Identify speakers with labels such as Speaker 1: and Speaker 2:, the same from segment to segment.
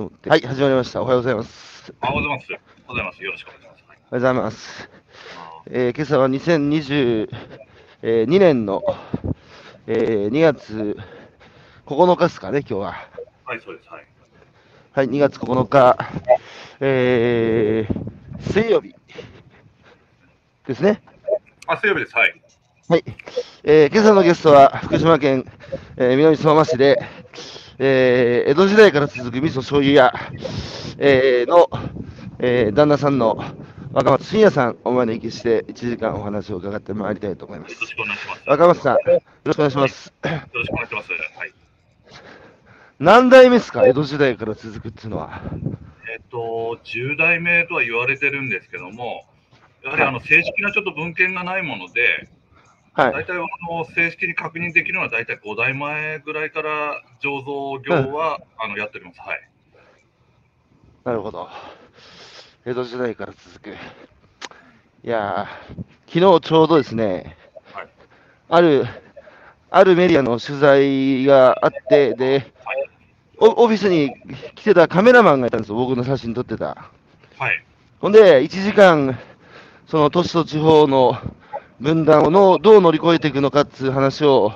Speaker 1: と思って。はい、始まりました。おはようございます。
Speaker 2: おはようございます。おはようございます。よろしくお願いします。
Speaker 1: おはようございます。えー今朝は2022年の、えー2月9日ですかね、今日は。
Speaker 2: はい、そうです。はい。
Speaker 1: はい、2月9日、えー水曜日ですね。
Speaker 2: あ、水曜日です。はい。
Speaker 1: はい、えー今朝のゲストは福島県、えー南相馬市で、えー江戸時代から続く味噌醤油屋、えーの、えー旦那さんの若松信也さんをお招きして1時間お話を伺ってまいりたいと思います
Speaker 2: よろ。しくお願いします。
Speaker 1: 若松さん、よろしくお願いします。
Speaker 2: よろしくお願いします。はい。
Speaker 1: 何代目ですか、江戸時代から続くっていうのは。
Speaker 2: えっと、10代目とは言われてるんですけども、やはりあの正式なちょっと文献がないもので、
Speaker 1: はい。
Speaker 2: 大体あの正式に確認できるのは大体5代前ぐらいから醸造業は、あのやっております。はい。
Speaker 1: なるほど。江戸時代から続く。いやー、昨日ちょうどですね、
Speaker 2: はい
Speaker 1: ある、あるメディアの取材があって、で、オオフィスに来てたカメラマンがいたんですよ、僕の写真撮ってた。
Speaker 2: はい。
Speaker 1: ほんで、1時間、その都市と地方の分断をのどう乗り越えていくのかっていう話を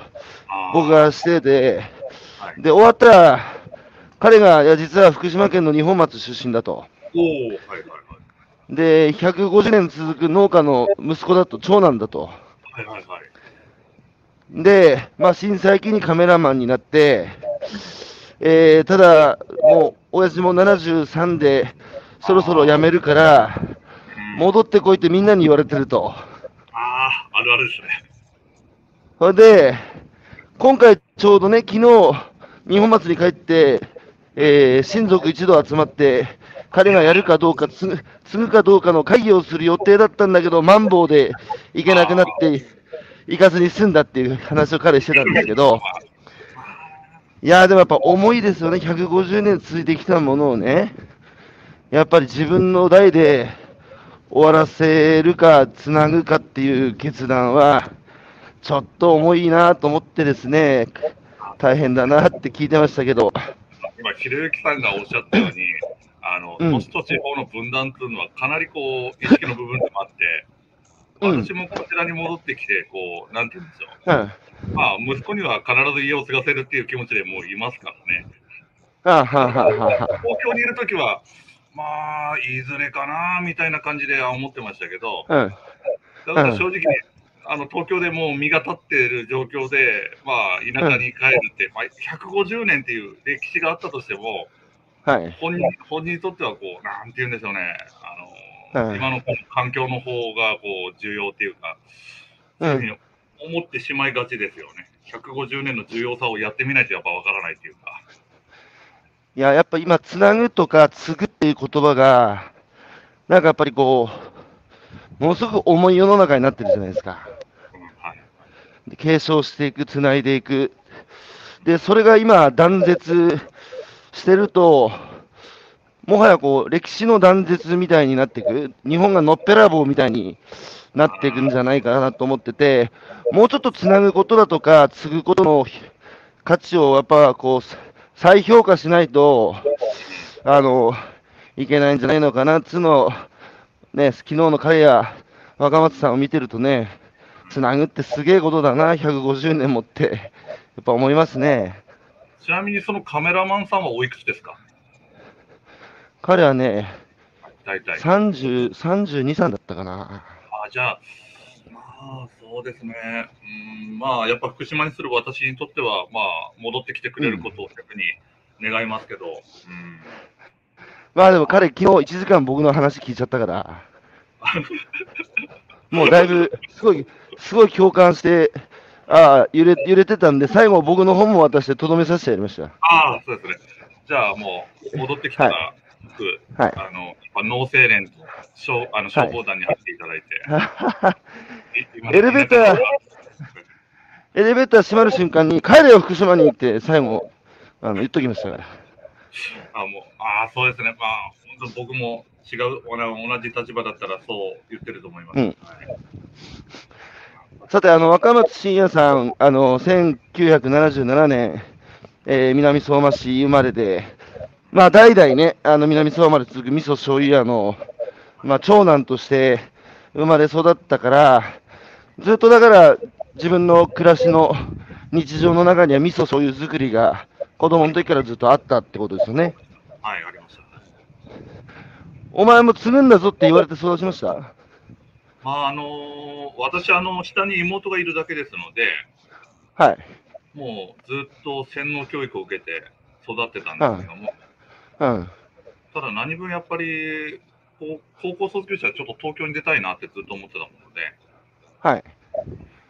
Speaker 1: 僕がしてて、
Speaker 2: はい。
Speaker 1: で、終わったら、彼が、いや、実は福島県の二本松出身だと。
Speaker 2: おお、はいはいはい。
Speaker 1: で、150年続く農家の息子だと、長男だと。
Speaker 2: はいはいはい。
Speaker 1: で、まあ、震災期にカメラマンになって、えー、ただ、もう、親父も73で、そろそろ辞めるから、
Speaker 2: うん
Speaker 1: 戻ってこいってみんなに言われてると。
Speaker 2: ああ、あるあるですね。
Speaker 1: それで、今回ちょうどね、昨日、日本松に帰って、えー親族一同集まって、彼がやるかどうか、継ぐ継ぐかどうかの会議をする予定だったんだけど、マンボウで行けなくなって、行かずに済んだっていう話を彼してたんですけど、いやーでもやっぱ重いですよね、150年続いてきたものをね、やっぱり自分の代で終わらせるか、つなぐかっていう決断は、ちょっと重いなと思ってですね、大変だなって聞いてましたけど、
Speaker 2: 今、ひろゆきさんがおっしゃったように、あの、
Speaker 1: うん。
Speaker 2: 都市と地方の分断っていうのは、かなりこう、意識の部分でもあって、
Speaker 1: うん。
Speaker 2: 私もこちらに戻ってきて、こう、なんて言うんでしょ
Speaker 1: う。ん、
Speaker 2: う。まあ、息子には必ず家を継がせるっていう気持ちでもういますからね。
Speaker 1: あはははは。
Speaker 2: 東京にいるときは、まあ、いずれかな、みたいな感じで思ってましたけど、
Speaker 1: うん、
Speaker 2: だから正直、あの東京でもう身が立っている状況で、まあ、田舎に帰るって、まあ、150年っていう歴史があったとしても、
Speaker 1: はい、
Speaker 2: 本人本人にとってはこう、なんて言うんでしょうね、あの
Speaker 1: はい
Speaker 2: 今の環境の方がこう重要っていうか、
Speaker 1: うん、
Speaker 2: そういうふうに思ってしまいがちですよね。150年の重要さをやってみないとやっぱわからないっていうか。
Speaker 1: いや、やっぱ今、つなぐとか、継ぐっていう言葉が、なんかやっぱりこう、ものすごく重い世の中になってるじゃないですか。で継承していく、つないでいく。で、それが今、断絶してると、もはやこう、歴史の断絶みたいになっていく。日本がのっぺらぼうみたいになっていくんじゃないかなと思ってて、もうちょっとつなぐことだとか、継ぐことの価値をやっぱこう、再評価しないと、あの、いけないんじゃないのかなっつうのを、ね、昨日の彼や若松さんを見てるとね、つなぐってすげえことだな、150年もって、やっぱ思いますね。
Speaker 2: ちなみにそのカメラマンさんはおいくつですか？
Speaker 1: 彼はね、
Speaker 2: 大体。
Speaker 1: 30、32、3だったかな。
Speaker 2: あじゃあ、まあ、そうですね。うん、まあ、やっぱ福島にする私にとっては、まあ、戻ってきてくれることを逆に願いますけど、うん。
Speaker 1: まあでも彼、昨日1時間僕の話聞いちゃったから、もうだいぶ、すごい、すごい共感して、ああ、揺れ揺れてたんで、最後僕の本も渡してとどめさせてやりました。
Speaker 2: ああ、そうですね。じゃあもう、戻ってきたら、僕、
Speaker 1: はい。
Speaker 2: あの、やっぱ農青連と消あの消防団に入っていただいて、い今
Speaker 1: エレベーターエレベーター閉まる瞬間に、帰れよ、福島にって、最後、あの言っときましたから。
Speaker 2: あもうあーそうですね。まあ、本当僕も違う、同じ立場だったらそう言ってると思います。
Speaker 1: うん
Speaker 2: はい
Speaker 1: さて、あの、若松信也さん、あの、1977年、えー南相馬市生まれで、まあ、代々ね、あの南相馬で続く味噌醤油屋の、まあ、長男として生まれ育ったから、ずっとだから自分の暮らしの日常の中には味噌醤油作りが子供の時からずっとあったってことですよね。
Speaker 2: はい、ありました。
Speaker 1: お前も継ぐんだぞって言われて育ちました？
Speaker 2: まあ、あの私、あの、下に妹がいるだけですので、
Speaker 1: はい。
Speaker 2: もうずっと洗脳教育を受けて育ってたんですけども、
Speaker 1: うん。
Speaker 2: ただ何分やっぱり、こう高校卒業したらちょっと東京に出たいなってずっと思ってたもので、
Speaker 1: はい。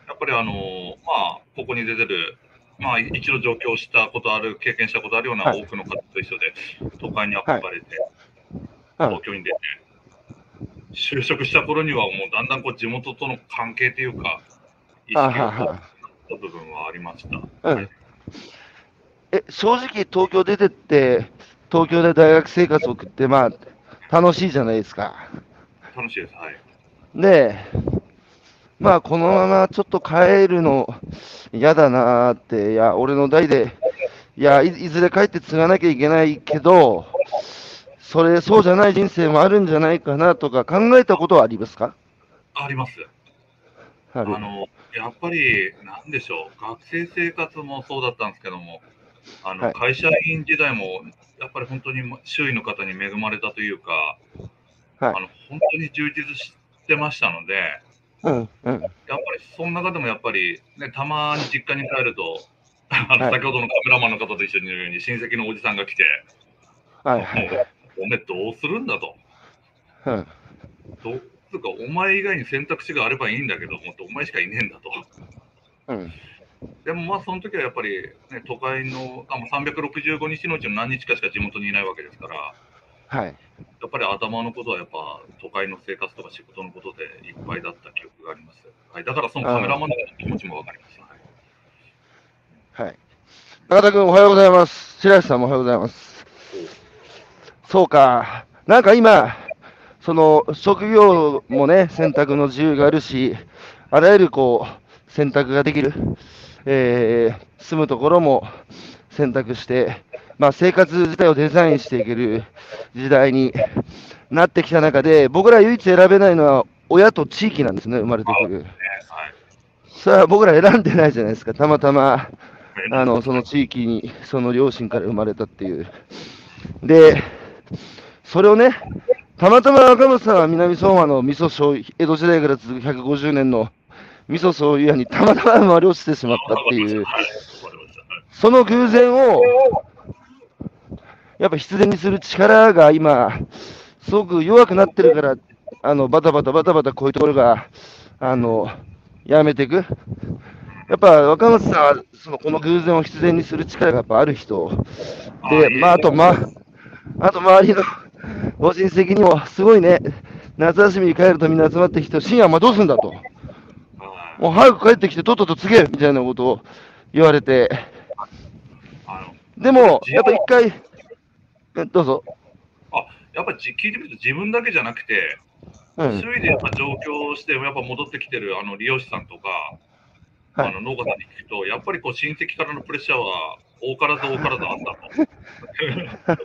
Speaker 2: やっぱりあのまあ、ここに出てる、まあ、一度上京したことある、経験したことあるような
Speaker 1: はい
Speaker 2: 多くの方と一緒で、都会に憧れて、
Speaker 1: うん
Speaker 2: 東京に出て、就職した頃にはもうだんだんこう地元との関係というか、意識
Speaker 1: あ
Speaker 2: を持
Speaker 1: はは
Speaker 2: った部分はありました。
Speaker 1: うん。え、正直東京出てって、東京で大学生活を送って、まあ、楽しいじゃないですか。
Speaker 2: 楽しいです。はい。
Speaker 1: で、まあ、このままちょっと帰るの嫌だなーって、いや、俺の代で、いやい、いずれ帰って継がなきゃいけないけど、それ、そうじゃない人生もあるんじゃないかなとか考えたことはありますか？
Speaker 2: あります。
Speaker 1: あ
Speaker 2: の、やっぱり、なんでしょう、学生生活もそうだったんですけども、あの、
Speaker 1: はい
Speaker 2: 会社員時代も、やっぱり本当に周囲の方に恵まれたというか、
Speaker 1: はい
Speaker 2: あの、本当に充実してましたので、
Speaker 1: うん、うん。
Speaker 2: やっぱりその中でもやっぱり、ね、たまに実家に帰ると、あの
Speaker 1: はい
Speaker 2: 先ほどのカメラマンの方と一緒にいるように親戚のおじさんが来て、
Speaker 1: はい、はい。
Speaker 2: もうおめえどうするんだと。
Speaker 1: うん、
Speaker 2: どうか、お前以外に選択肢があればいいんだけども、お前しかいねえんだと。
Speaker 1: うん。
Speaker 2: でもまあその時はやっぱり、ね、都会のあもう365日のうちの何日かしか地元にいないわけですから、
Speaker 1: はい。
Speaker 2: やっぱり頭のことはやっぱ都会の生活とか仕事のことでいっぱいだった記憶があります。はい、だからそのカメラマンの気持ちもわかります。はい
Speaker 1: はい。中田君、おはようございます。白石さんもおはようございます。そうか。なんか今、その、職業もね、選択の自由があるし、あらゆるこう、選択ができる。えー住むところも選択して、まあ生活自体をデザインしていける時代になってきた中で、僕ら唯一選べないのは親と地域なんですね、生まれてくる。
Speaker 2: ねはい
Speaker 1: それは僕ら選んでないじゃないですか。たまたま、
Speaker 2: ね
Speaker 1: あの、その地域に、その両親から生まれたっていう。で、それをね、たまたま若松さんは南相馬の味噌醤油、江戸時代から続く150年の味噌醤油屋にたまたま生まれ落ちてしまったっていう、その偶然を、やっぱ必然にする力が今、すごく弱くなってるから、あの、バタバタバタバタこういうところが、あの、やめていく。やっぱ若松さんは、その、この偶然を必然にする力がやっぱある人。で、まあ、あと、まあ、あと周りのご親戚にも、すごいね、夏休みに帰るとみんな集まってきて、深夜お前どうすんだと。
Speaker 2: はい
Speaker 1: もう早く帰ってきて、とっとと告げみたいなことを言われて、でも、やっぱ一回、えどうぞ。
Speaker 2: あやっぱりじ聞いてみると自分だけじゃなくて、
Speaker 1: うん。
Speaker 2: 周囲でやっぱ上京して、やっぱ戻ってきてるあの利用者さんとか、
Speaker 1: はい
Speaker 2: あの農家さんに聞くと、やっぱりこう親戚からのプレッシャーは多からず多からずあったと。やっ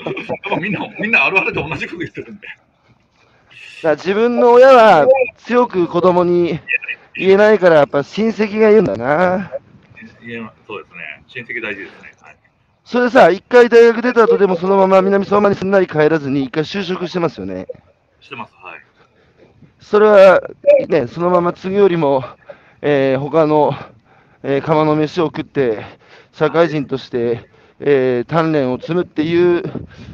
Speaker 2: ぱみんな、みんなあるあるで同じこと言ってるんで。
Speaker 1: 自分の親は強く子供に言えないから、やっぱ親戚が言うんだな。
Speaker 2: そうですね。親戚大事ですね。はい、
Speaker 1: それさ、一回大学出た後でもそのまま南相馬にすんなり帰らずに、一回就職してますよね。
Speaker 2: してます。はい。
Speaker 1: それは、ね、そのまま次よりも、えー他の、えー釜の飯を食って、社会人として、えー鍛錬を積むっていう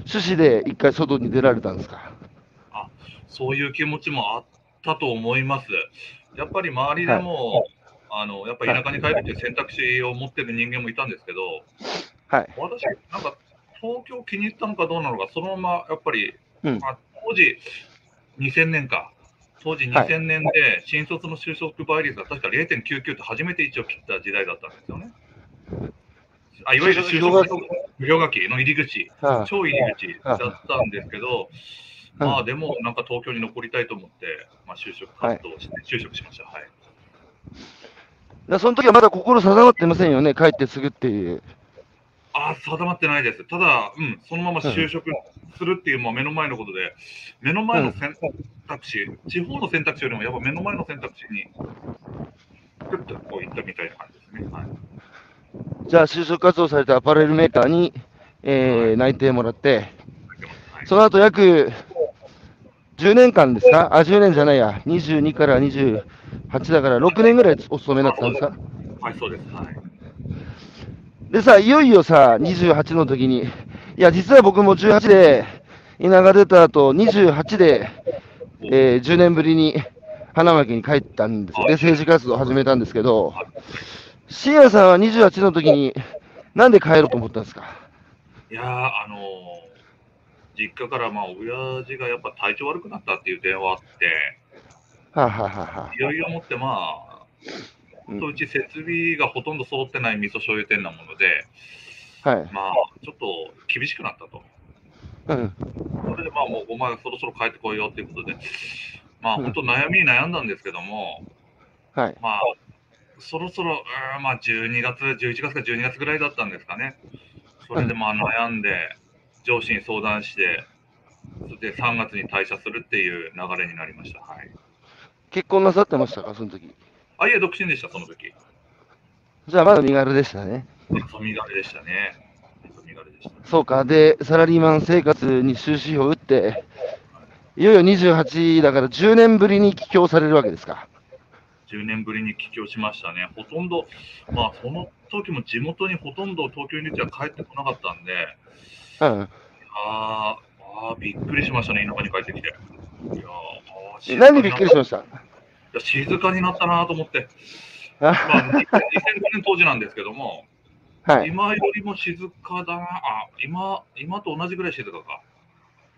Speaker 1: 趣旨で一回外に出られたんですか？
Speaker 2: そういう気持ちもあったと思います。やっぱり周りでも、あのやっぱり田舎に帰るっていう選択肢を持ってる人間もいたんですけど、
Speaker 1: はい。
Speaker 2: 私、なんか東京気に入ったのかどうなのか、そのままやっぱり、
Speaker 1: うん。
Speaker 2: あ当時、2000年か、当時
Speaker 1: はい。
Speaker 2: 2000年で新卒の就職倍率が確か0.99って初めて1を切った時代だったんですよね。あいわゆる就職無料学期の入り口、超入り口だったんですけど、
Speaker 1: うん
Speaker 2: まあでもなんか東京に残りたいと思って、まあ、就職活動をして、就職しました。はい。
Speaker 1: だその時はまだ心定まってませんよね、帰ってすぐっていう。
Speaker 2: あ定まってないです。ただ、うん、そのまま就職するっていう、まあ、目の前のことで、目の前の選択肢、地方の選択肢よりもやっぱ目の前の選択肢に、ぐっとこういったみたいな感じですね。はい、
Speaker 1: じゃあ、就職活動されたアパレルメーカーに、えー、内定もらって、
Speaker 2: はい、
Speaker 1: その後約10年間ですか？あ、10年じゃないや、22から28だから6年ぐらいお勤めになったんですか？
Speaker 2: はい、そうです。はい。
Speaker 1: でさ、いよいよさ、28の時に、いや、実は僕も18で、稲が出た後、28で、えー、10年ぶりに花巻に帰ったんですよ。で、政治活動を始めたんですけど、深夜さんは28の時に、なんで帰ろうと思ったんですか？
Speaker 2: いやー、あのー、実家から、まあ、親父がやっぱ体調悪くなったっていう電話あって、
Speaker 1: はあ、はあははあ、
Speaker 2: いよいよもって、まあ、
Speaker 1: う
Speaker 2: ち設備がほとんど揃ってない味噌醤油店なもので、
Speaker 1: はい。
Speaker 2: まあ、ちょっと厳しくなったと。
Speaker 1: うん。
Speaker 2: それで、まあ、もうお前そろそろ帰ってこいよっていうことで、まあ、
Speaker 1: うん
Speaker 2: 本当悩みに悩んだんですけども、
Speaker 1: はい。
Speaker 2: まあ、そろそろ、うーんまあ、12月、11月か12月ぐらいだったんですかね。それで、まあ、悩んで、上司に相談して、それで3月に退社するっていう流れになりました。はい。
Speaker 1: 結婚なさってましたか、その時。
Speaker 2: あ、いえ、独身でした、その時。
Speaker 1: じゃあ、まだ身軽でしたね。
Speaker 2: そう身軽でしたね。そう
Speaker 1: か。で、サラリーマン生活に終止符を打って、いよいよ28だから10年ぶりに帰郷されるわけですか。
Speaker 2: 10年ぶりに帰郷しましたね。ほとんど、まあ、その時も地元にほとんど東京に出ては帰ってこなかったんで、
Speaker 1: うん。
Speaker 2: あーあー、びっくりしましたね、田舎に帰ってきて。いや
Speaker 1: 何でびっくりしました？
Speaker 2: いや静かになったなと思って、
Speaker 1: あ
Speaker 2: まあ、2005年当時なんですけども、
Speaker 1: はい。
Speaker 2: 今よりも静かだな、あ今今と同じぐらい静かか。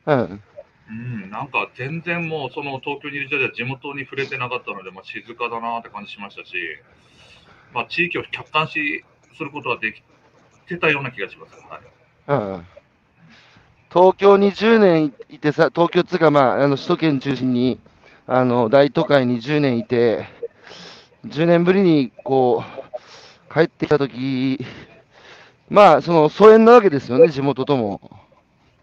Speaker 1: うん。
Speaker 2: うん、なんか全然もうその東京にいる時代は地元に触れてなかったので、まあ、静かだなって感じしましたし、まあ、地域を客観視することはできてたような気がします。はい、
Speaker 1: うん。東京に10年いてさ、東京っつうか、まあ、あの首都圏中心に、あの大都会に10年いて、10年ぶりにこう帰ってきたとき、まあ、その疎遠なわけですよね、地元とも。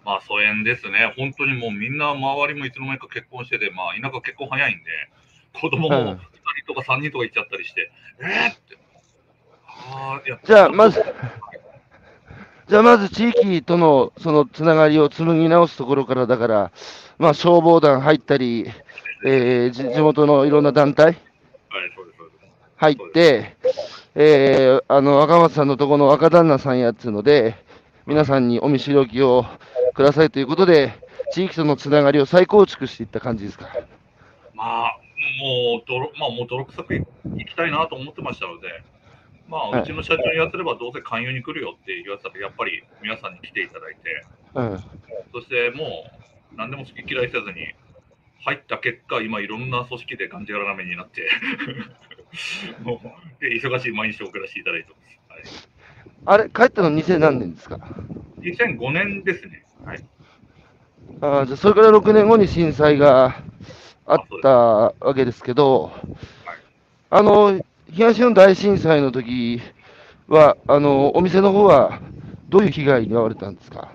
Speaker 2: まあ疎遠ですね、本当にもうみんな周りもいつの間にか結婚してて、まあ、田舎結婚早いんで、子供も
Speaker 1: うん
Speaker 2: 2人とか3人とか行っちゃったりして、えーって。あ
Speaker 1: じゃあ、まず、じゃあまず地域とのそのつながりを紡ぎ直すところからだから、まあ、消防団入ったり、えーじ地元のいろんな団体。入って、えーあの若松さんのところの若旦那さんやっつうので、皆さんにお見知りおきをくださいということで、地域とのつながりを再構築していった感じですか。
Speaker 2: まあ、もう泥、まあ、もう泥臭くい行きたいなと思ってましたので、まあ、
Speaker 1: はい。う
Speaker 2: ちの社長に言わせれば、どうせ勧誘に来るよって言わせたら、やっぱり皆さんに来ていただいて、
Speaker 1: うん。
Speaker 2: そしてもう、何でも好き嫌いせずに、入った結果、今、いろんな組織でがんじがらめになって、もうで忙しい毎日を送らせていただいてます。
Speaker 1: あれ、帰ったの2000何年ですか？
Speaker 2: はい、2005年ですね。はい、
Speaker 1: あーじゃあそれから6年後に震災があったわけですけど、あの東日本大震災の時はあの、お店の方はどういう被害に遭われたんですか？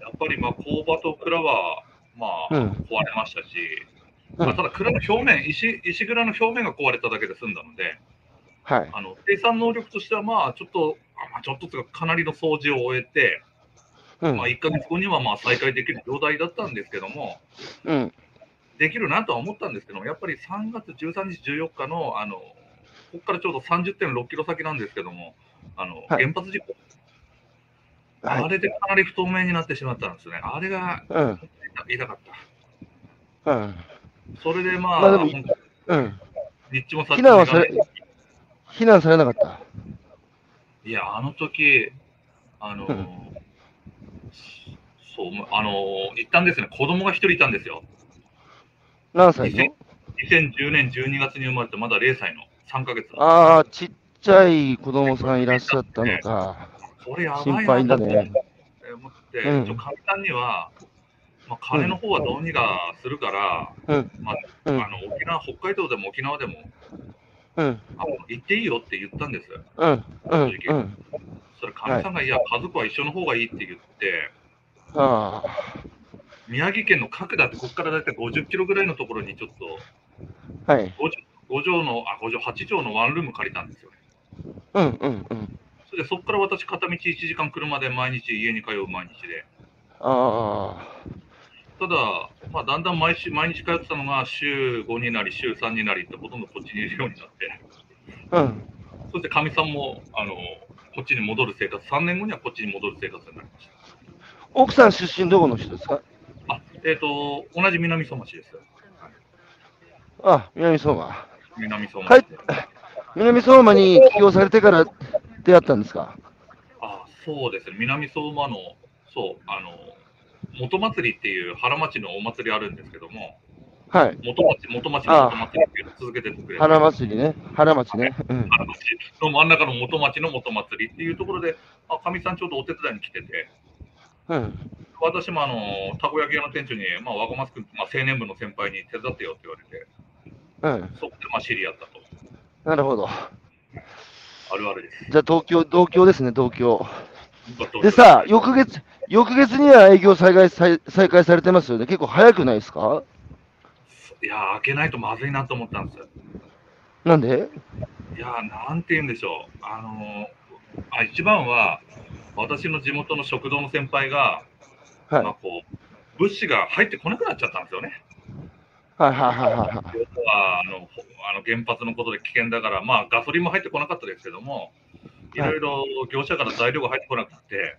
Speaker 2: やっぱり、まあ、工場と蔵は、まあ、
Speaker 1: うん
Speaker 2: 壊れましたし、
Speaker 1: うん
Speaker 2: まあ、ただ、蔵の表面石、石蔵の表面が壊れただけで済んだので、
Speaker 1: はい。
Speaker 2: あの生産能力としては、まあ、ちょっと、あまあ、ちょっととか、かなりの掃除を終えて、
Speaker 1: うん
Speaker 2: まあ、1ヶ月後にはまあ再開できる状態だったんですけども、
Speaker 1: うん
Speaker 2: できるなとは思ったんですけども、やっぱり3月13日、14日の、あのここからちょうど30.6キロ先なんですけども、あの
Speaker 1: はい
Speaker 2: 原発事故、
Speaker 1: はい
Speaker 2: あれでかなり不透明になってしまったんですね。あれが
Speaker 1: うん
Speaker 2: 痛かった。
Speaker 1: うん
Speaker 2: それでまあ、
Speaker 1: まあうん、
Speaker 2: 日中もさ
Speaker 1: 避難はされ避難されなかった？
Speaker 2: いや、あの時、あの、
Speaker 1: うん
Speaker 2: そう、あの、行ったんですね。子供が一人いたんですよ。
Speaker 1: 何歳の
Speaker 2: ？2010年12月に生まれてまだ0歳の3ヶ月の。
Speaker 1: ああ、ちっちゃい子供さんいらっしゃったのか。
Speaker 2: これやばい
Speaker 1: 心
Speaker 2: な
Speaker 1: 配だね。
Speaker 2: と思って、
Speaker 1: うん。
Speaker 2: ちょかみさんには、まあ、金の方はどうにかするから、
Speaker 1: うん。
Speaker 2: まあ
Speaker 1: うん。
Speaker 2: あの沖縄、北海道でも沖縄でも
Speaker 1: うん。
Speaker 2: あの行っていいよって言ったんです。
Speaker 1: うん。うん。うん。
Speaker 2: それ、かみさんが、い、や、家族は一緒の方がいいって言って、
Speaker 1: あ
Speaker 2: 宮城県の角田って、ここから大体50キロぐらいのところにちょっと
Speaker 1: あ、はい。
Speaker 2: 5畳の、あ、5畳、8畳のワンルーム借りたんですよね。
Speaker 1: うんうんうん。
Speaker 2: それでそこから私、片道1時間車で毎日家に通う毎日で。
Speaker 1: あ
Speaker 2: ただ、まあ、だんだん毎週毎日通ってたのが週5になり、週3になりって、ほとんどこっちにいるようになって、
Speaker 1: あ、うん。
Speaker 2: そしてかみさんもあのこっちに戻る生活、3年後にはこっちに戻る生活になりまし
Speaker 1: 奥さん出身どこの人ですか？
Speaker 2: た。あえっ、と、同じ南相馬市です。
Speaker 1: あ、南相馬。
Speaker 2: 南相馬
Speaker 1: はい
Speaker 2: 市で。
Speaker 1: 南相馬に起用されてから出会ったんですか？
Speaker 2: あそうですね、南相馬の、そう、あの、元祭りっていう原町のお祭りあるんですけども、
Speaker 1: はい。
Speaker 2: 元町、元町の元祭りっていうのを続けててくれて、
Speaker 1: 花祭りね。花町ね。うん。
Speaker 2: 原町の真ん中の元町の元祭りっていうところで、あかみさんちょうどお手伝いに来てて、
Speaker 1: うん。
Speaker 2: 私もあのたこ焼き屋の店長に、まあ、若松君、まあ、青年部の先輩に手伝ってよって言われて、
Speaker 1: うん。
Speaker 2: そこでまあ知り合ったと。
Speaker 1: なるほど。
Speaker 2: あるあるです。
Speaker 1: じゃあ、東京、同郷ですね、同郷。
Speaker 2: で
Speaker 1: でさ、翌月、翌月には営業再開再再開されてますよね。結構早くないですか？
Speaker 2: いやー、開けないとまずいなと思ったんですよ。
Speaker 1: なんで？
Speaker 2: いやー、なんて言うんでしょう。あのーあ一番は、私の地元の食堂の先輩が、
Speaker 1: はい。
Speaker 2: まあ、こう物資が入ってこなくなっちゃったんですよね。
Speaker 1: はいはいはいはいはい。
Speaker 2: 要はあのほあの原発のことで危険だから、まあ、ガソリンも入ってこなかったですけども、いろいろ業者から材料が入ってこなくて、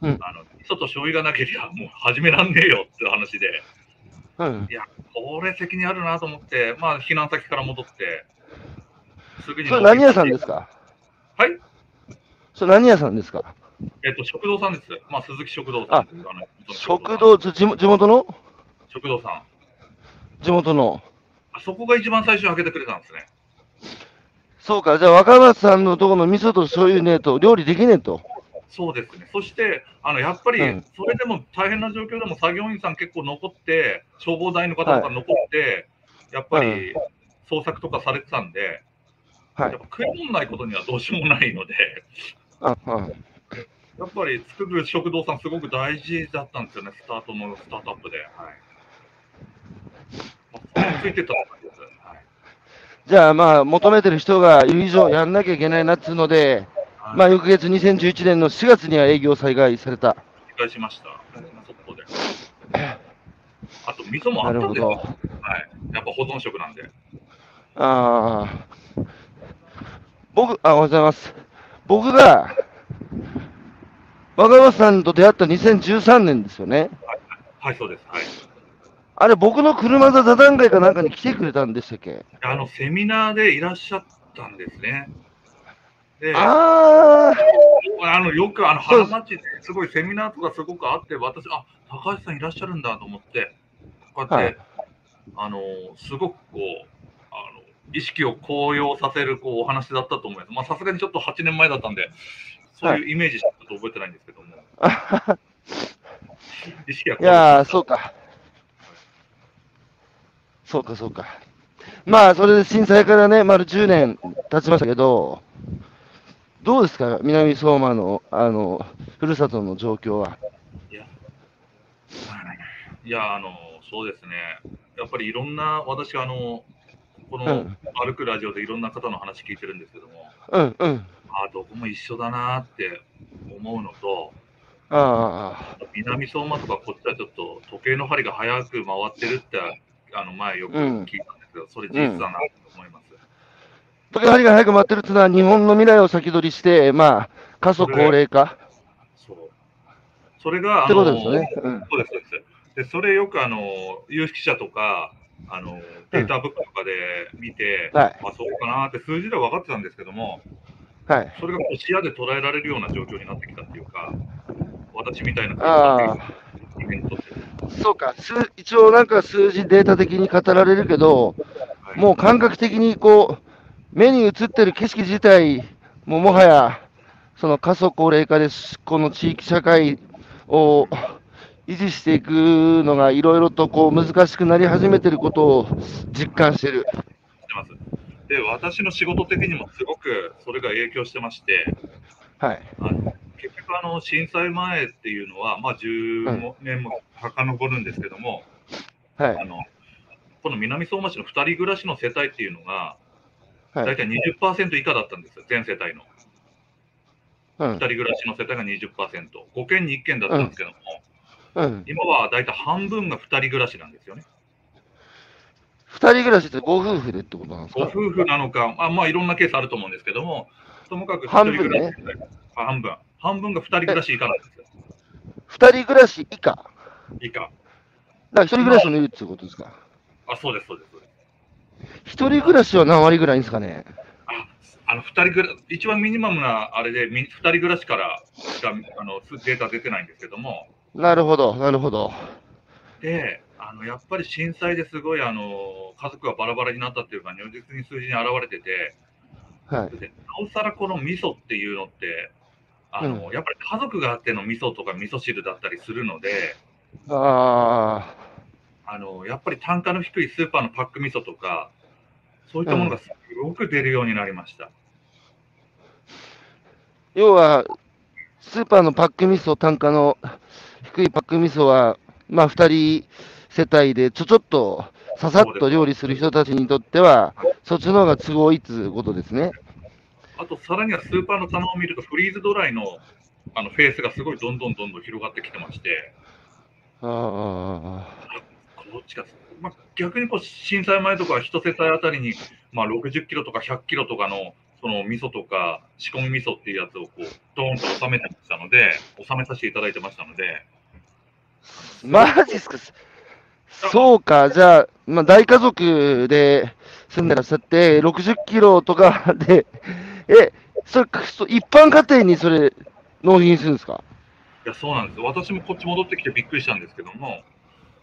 Speaker 1: うん
Speaker 2: あの味噌と醤油がなければもう始めらんねえよっていう話で、
Speaker 1: うん。
Speaker 2: これ責任あるなと思って、まあ、避難先から戻って、すぐに。
Speaker 1: それ何屋さんですか？
Speaker 2: はい？
Speaker 1: それ何屋さんですか？
Speaker 2: えっと、食堂さんです。まあ、鈴木食堂さんです。あの
Speaker 1: 食堂、地元地元の？
Speaker 2: 食堂さん。
Speaker 1: 地元の。
Speaker 2: あそこが一番最初に開けてくれたんですね。
Speaker 1: そうか、じゃあ若松さんのところの味噌と醤油ねえと料理できねえと。
Speaker 2: そうですね。そして、あの、やっぱり
Speaker 1: うん、
Speaker 2: それでも大変な状況でも作業員さん結構残って、消防隊の方とか残って、やっぱり捜索とかされてたんで、
Speaker 1: はい
Speaker 2: やっぱ食い物ないことにはどうしようもないので、
Speaker 1: あ、うん。
Speaker 2: やっぱり作る食堂さんすごく大事だったんですよね、スタートのスタートアップで。はい。まあついてたんです。はい
Speaker 1: じゃあまあ求めてる人がいる以上やんなきゃいけないなっつうので、
Speaker 2: はい
Speaker 1: まあ翌月2011年の4月には営業再開された。
Speaker 2: 理解しました。そこで。あと、味噌もあ。ったんですよ。はい。やっぱ保存食なんで。
Speaker 1: ああ。僕、あ、おはようございます。僕が、若松さんと出会った2013年ですよね。
Speaker 2: はい、そうです。はい。
Speaker 1: あれ、僕の車座座談会かなんかに来てくれたんでしたっけ？
Speaker 2: あの、セミナーでいらっしゃったんですね。で、あ
Speaker 1: あ
Speaker 2: のよくあの原町ですごいセミナーとかすごくあって、私、あ高橋さんいらっしゃるんだと思って、こうやって、あのすごくこうあの、意識を高揚させるこうお話だったと思います。まあ、さすがにちょっと8年前だったんで、そういうイメージしかちょっと覚えてないんですけども、
Speaker 1: あ。
Speaker 2: 意識が
Speaker 1: いやー、そうか。そうか、そうか。まあ、それで震災からね、丸10年経ちましたけど、どうですか、南相馬の、あの、ふるさとの状況は。
Speaker 2: いや、いや、あの、そうですね。やっぱりいろんな、私、あの、この
Speaker 1: うん
Speaker 2: 歩くラジオでいろんな方の話聞いてるんですけども、
Speaker 1: うん、うん。
Speaker 2: あどこも一緒だなって思うのと、
Speaker 1: ああ、
Speaker 2: 南相馬とかこっちはちょっと時計の針が早く回ってるって、あの前よく聞いたんですけど、それ事実だなと思います。
Speaker 1: 時計針が早く回ってるっていうのは、日本の未来を先取りして、まあ、過疎高齢化
Speaker 2: そう。それが、あ
Speaker 1: って
Speaker 2: の、
Speaker 1: ことですよね。うん。
Speaker 2: そうです、そうです。で、それよくあの、有識者とか、あの、データブックとかで見て、
Speaker 1: はい、
Speaker 2: あ、そうかなって数字では分かってたんですけども、
Speaker 1: はい。
Speaker 2: それが視野で捉えられるような状況になってきたっていうか、私みたいな
Speaker 1: ああ。
Speaker 2: 人間にとって。
Speaker 1: そうか、数一応なんか数字、データ的に語られるけど、
Speaker 2: はい
Speaker 1: もう感覚的にこう、目に映ってる景色自体、もうもはや、その過疎高齢化です、この地域社会を維持していくのがいろいろとこう難しくなり始めてることを実感してる。
Speaker 2: で、私の仕事的にもすごくそれが影響してまして、
Speaker 1: はい。
Speaker 2: あの結局あの、震災前っていうのは、まあ、10年も遡るんですけども、
Speaker 1: はい
Speaker 2: あ。のこの南相馬市の2人暮らしの世帯っていうのが、
Speaker 1: はい
Speaker 2: 大体20%以下だったんですよ、全世帯の。
Speaker 1: うん
Speaker 2: 2人。暮らしの世帯が20%、5軒に1軒だったんですけども、
Speaker 1: うん。
Speaker 2: 今は大体半分が2人暮らしなんですよね。
Speaker 1: 二人暮らしってご夫婦でってことなんです
Speaker 2: ご
Speaker 1: か
Speaker 2: 夫婦なのか、あまあいろんなケースあると思うんですけども、ともかく一
Speaker 1: 半分ね
Speaker 2: 人暮らし、あ半分、半分が2人暮らし以下なんですよ。
Speaker 1: 二人暮らし以下？だか
Speaker 2: 以下。
Speaker 1: ら一人暮らしもいるってことですか？
Speaker 2: あ、そうです、そうです。
Speaker 1: 一人暮らしは何割ぐらいですかね？
Speaker 2: ああの2人暮ら一番ミニマムなあれで、2人暮らしからしかあのデータ出てないんですけども、
Speaker 1: なるほど、なるほど。
Speaker 2: で、あのやっぱり震災ですごいあの家族がバラバラになったっていうか、如実に数字に表れてて、
Speaker 1: はい。
Speaker 2: でなおさらこの味噌っていうのって、あのやっぱり家族があっての味噌とか味噌汁だったりするので、
Speaker 1: あ
Speaker 2: あのやっぱり単価の低いスーパーのパック味噌とか、そういったものがすごく出るようになりました。
Speaker 1: ー要は、スーパーのパック味噌、単価の低いパック味噌は、まあ、二人世帯でちょちょっとささっと料理する人たちにとっては、そっちの方が都合いいっていうことですね。
Speaker 2: あと、さらにはスーパーの棚を見ると、フリーズドライのあのフェースがすごいどんどんどんどん広がってきてまして、
Speaker 1: ああ、
Speaker 2: こっちが、まあ、逆にこう震災前とかは一世帯あたりに、まあ、60キロとか100キロとかのその味噌とか仕込み味噌っていうやつをこうドーンと収めてましたので、収めさせていただいてましたので、
Speaker 1: マジっすか？そうか、じゃあ、まあ、大家族で住んでらっしゃって、60キロとかで、え、それ、そ一般家庭にそれ、納品するんですか？
Speaker 2: いや、そうなんです。私もこっち戻ってきてびっくりしたんですけども、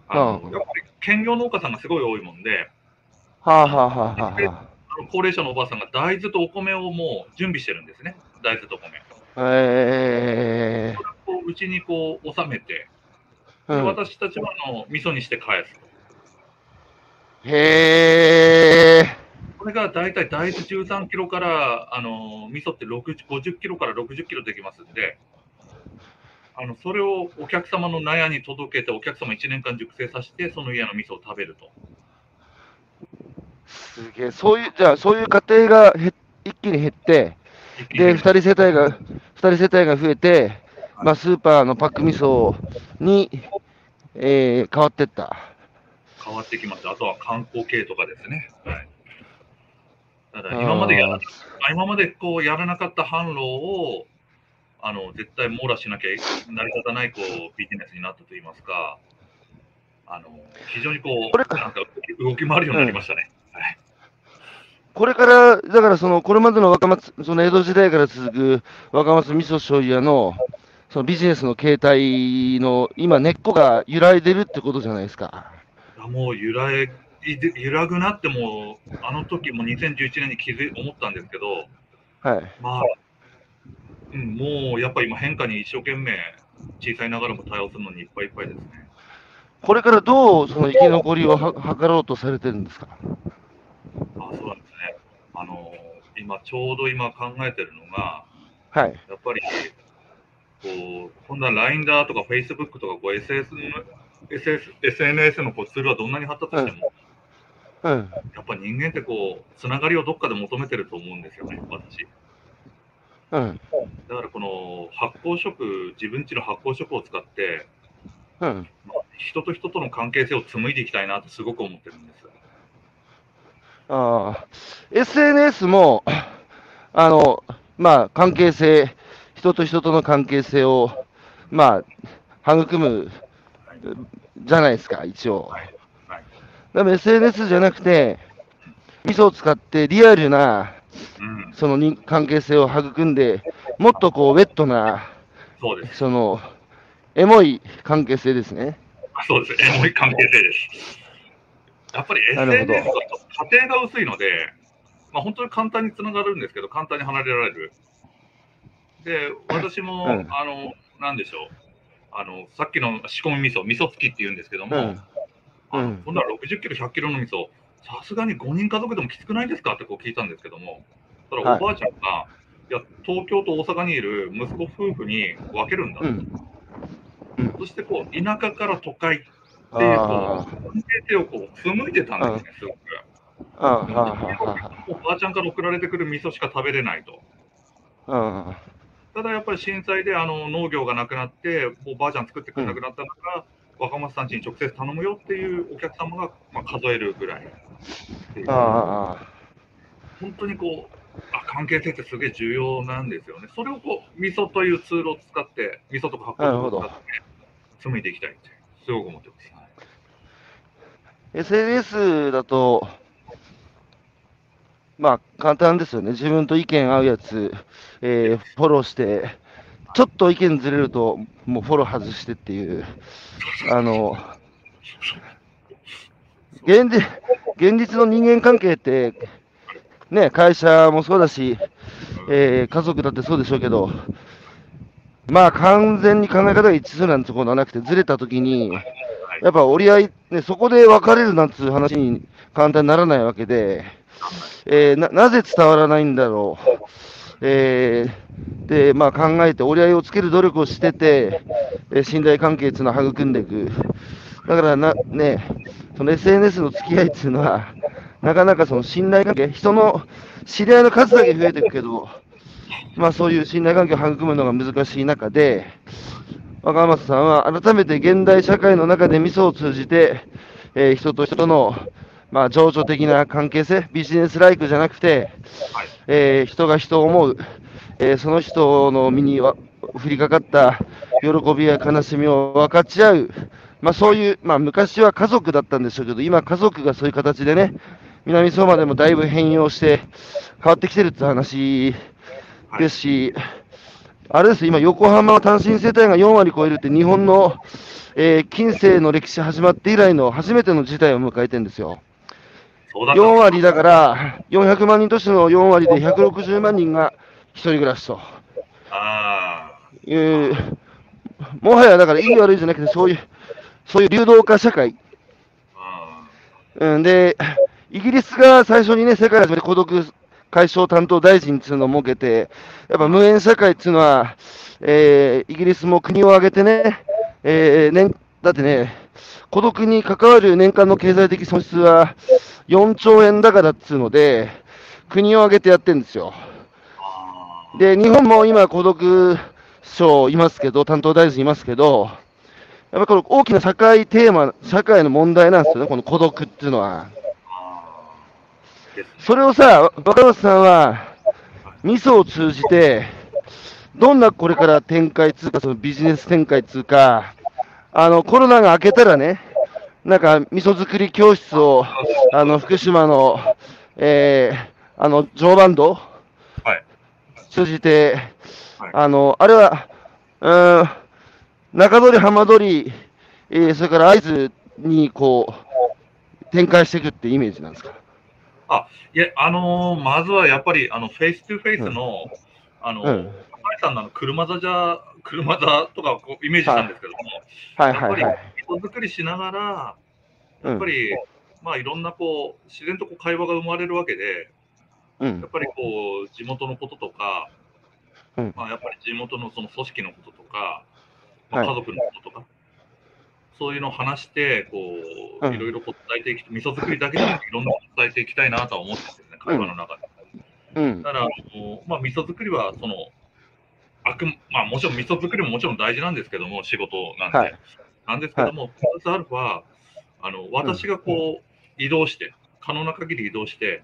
Speaker 2: あの
Speaker 1: うん
Speaker 2: やっぱり兼業農家さんがすごい多いもんで、
Speaker 1: はあはあはあは
Speaker 2: 高齢者のおばあさんが大豆とお米をもう準備してるんですね、大豆と米。
Speaker 1: あ。え
Speaker 2: こううちにこう収めて、
Speaker 1: うん、
Speaker 2: 私たちはあの味噌にして返すと。
Speaker 1: へえ、
Speaker 2: これが大体大豆13キロから、あの味噌って60 50キロから60キロできますんで、あのそれをお客様の納屋に届けて、お客様1年間熟成させて、その家の味噌を食べると。
Speaker 1: すげえ、そういう、じゃあ、そういう家庭がへ一気に減って、で、二人世帯が、二人世帯が増えて、まあ、スーパーのパック味噌に、えー変わってった。
Speaker 2: 変わってきました。あとは観光系とかですね。はい、ただ今までやら今までこうやらなかった販路をあの絶対網羅しなきゃ成り立たないこうビジネスになったといいますか、あの非常にこう
Speaker 1: これ
Speaker 2: なんか動き回るようになりましたね。はい
Speaker 1: これから、だからその、これまでの若松、その江戸時代から続く若松味噌醤油屋の、そのビジネスの形態の、今根っこが揺らいでるってことじゃないですか。
Speaker 2: もう揺らいで揺らぐなってもうあの時も2011年に気づい思ったんですけど、
Speaker 1: はい。
Speaker 2: まあ、うん、もうやっぱり今変化に一生懸命小さいながらも対応するのにいっぱいいっぱいですね。
Speaker 1: これからどうその生き残りをは図ろうとされてるんですか？
Speaker 2: あそうなんですね。あの今ちょうど今考えてるのが、
Speaker 1: はい。
Speaker 2: やっぱりこうこんな LINE だとか Facebook とかこう SS の SS SNS のこうツールはどんなに発達しても、
Speaker 1: うん。
Speaker 2: やっぱ人間ってこうつながりをどっかで求めてると思うんですよね、私。
Speaker 1: うん。
Speaker 2: だからこの発酵食、自分ちの発酵食を使って、
Speaker 1: うん。
Speaker 2: まあ人と人との関係性を紡いでいきたいなってすごく思ってるんです。
Speaker 1: ああ。SNS も、あの、まあ、関係性、人と人との関係性を、まあ、育むじゃないですか、一応。
Speaker 2: はいはい
Speaker 1: でも SNS じゃなくて、味噌を使ってリアルな、
Speaker 2: うん、
Speaker 1: そのに関係性を育んで、もっとこう、ウェットな、
Speaker 2: そうです。
Speaker 1: その、エモい関係性ですね。
Speaker 2: あそうです。エモい関係性です。やっぱり SNS だと家庭が薄いので、まあ、本当に簡単につながるんですけど、簡単に離れられる。で、私も、
Speaker 1: うん
Speaker 2: あの、なんでしょう。あの、さっきの仕込み味噌、味噌付きって言うんですけども、
Speaker 1: うん。
Speaker 2: あの
Speaker 1: うん
Speaker 2: 今度は60キロ、100キロの味噌、さすがに5人家族でもきつくないですか？ってこう聞いたんですけども、ただ
Speaker 1: はい。
Speaker 2: おばあちゃんが、いや、東京と大阪にいる息子夫婦に分けるんだ。
Speaker 1: うん。
Speaker 2: そしてこう、田舎から都会っていう、こう、
Speaker 1: あ
Speaker 2: 関係性をこう、紡いでたんですね、すごく。おばあちゃんから送られてくる味噌しか食べれないと。ただやっぱり震災であの農業がなくなって、おばあちゃん作ってくれなくなった中、若松さん家に直接頼むよっていうお客様が、まあ、数えるぐらい。
Speaker 1: ああ、
Speaker 2: 本当にこう、あ関係性ってすげえ重要なんですよね。それをこう、味噌というツールを使って、味噌とか発酵を使って、紡いでいきたいって、すごく思ってます。
Speaker 1: SNS だと、まあ、簡単ですよね。自分と意見合うやつ、えーフォローして、ちょっと意見ずれると、もうフォロー外してっていう、あの、現実現実の人間関係って、ね、会社もそうだし、えー家族だってそうでしょうけど、まあ完全に考え方が一致するなんてことはなくて、ずれたときに、やっぱ折り合い、ね、そこで別れるなんていう話に簡単にならないわけで、えーななぜ伝わらないんだろう。えーで、まあ考えて折り合いをつける努力をしてて、え信頼関係っていうのは育んでいく。だからな、ね、その SNS の付き合いっていうのは、なかなかその信頼関係、人の知り合いの数だけ増えていくけど、まあそういう信頼関係を育むのが難しい中で、若松さんは改めて現代社会の中で味噌を通じて、えー人と人との、まあ、情緒的な関係性、ビジネスライクじゃなくて、えー人が人を思う、えーその人の身には降りかかった喜びや悲しみを分かち合う、まあ、そういう、まあ、昔は家族だったんでしょうけど、今、家族がそういう形でね、南相馬でもだいぶ変容して変わってきてるって話ですし、あれです、今、横浜は単身世帯が4割超えるって、日本の、えー近世の歴史始まって以来の初めての事態を迎えてるんですよ。
Speaker 2: そうだった。
Speaker 1: 4割だから、400万人都市の4割で160万人が一人暮らしと。
Speaker 2: あ
Speaker 1: いう、もはやだからいい悪いじゃなくて、そういう、そういう流動化社会。うん、で、イギリスが最初にね、世界初めて孤独解消担当大臣っていうのを設けて、やっぱ無縁社会っていうのは、えーイギリスも国を挙げてね、えー年だってね、孤独に関わる年間の経済的損失は4兆円高だっつうので、国を挙げてやってるんですよ。で、日本も今、孤独省いますけど、担当大臣いますけど、やっぱこの大きな社会テーマ、社会の問題なんですよね、この孤独っていうのは。それをさ、若松さんは、味噌を通じて、どんなこれから展開つうか、そのビジネス展開つうか、あの、コロナが明けたらね、なんか、味噌作り教室を、あの、福島の、えー、あの、常磐道
Speaker 2: はい。
Speaker 1: 通じて、
Speaker 2: はい。
Speaker 1: あの、あれは、うーん、中通り、浜通り、えー、それから会津に、こう、展開していくってイメージなんですか？
Speaker 2: あ、いや、あのーまずはやっぱり、あの、フェイストゥフェイスの、あの、
Speaker 1: うん
Speaker 2: さんの車座じゃ、車座とかこうイメージしたんですけども、
Speaker 1: はい。
Speaker 2: やっぱり
Speaker 1: はい。はい。
Speaker 2: 人作りしながら、
Speaker 1: うん。
Speaker 2: やっぱり、まあいろんなこう、自然とこう会話が生まれるわけで、
Speaker 1: うん。
Speaker 2: やっぱりこう、地元のこととか、
Speaker 1: うん。
Speaker 2: まあやっぱり地元のその組織のこととか、まあ、
Speaker 1: はい。
Speaker 2: 家族のこととか、そういうのを話して、こう、
Speaker 1: うん。
Speaker 2: いろいろこう伝えていき、味噌作りだけじゃなくて、いろんなこと伝えていきたいなとは思ってますよね、会話の中で。
Speaker 1: うん。
Speaker 2: だから、あのまあ、味噌作りは、その、あくまあ、もちろん味噌作りももちろん大事なんですけども、仕事なんで。
Speaker 1: はい
Speaker 2: なんですけども、プラスアルファ、あの、私がこう、移動して、可能な限り移動して、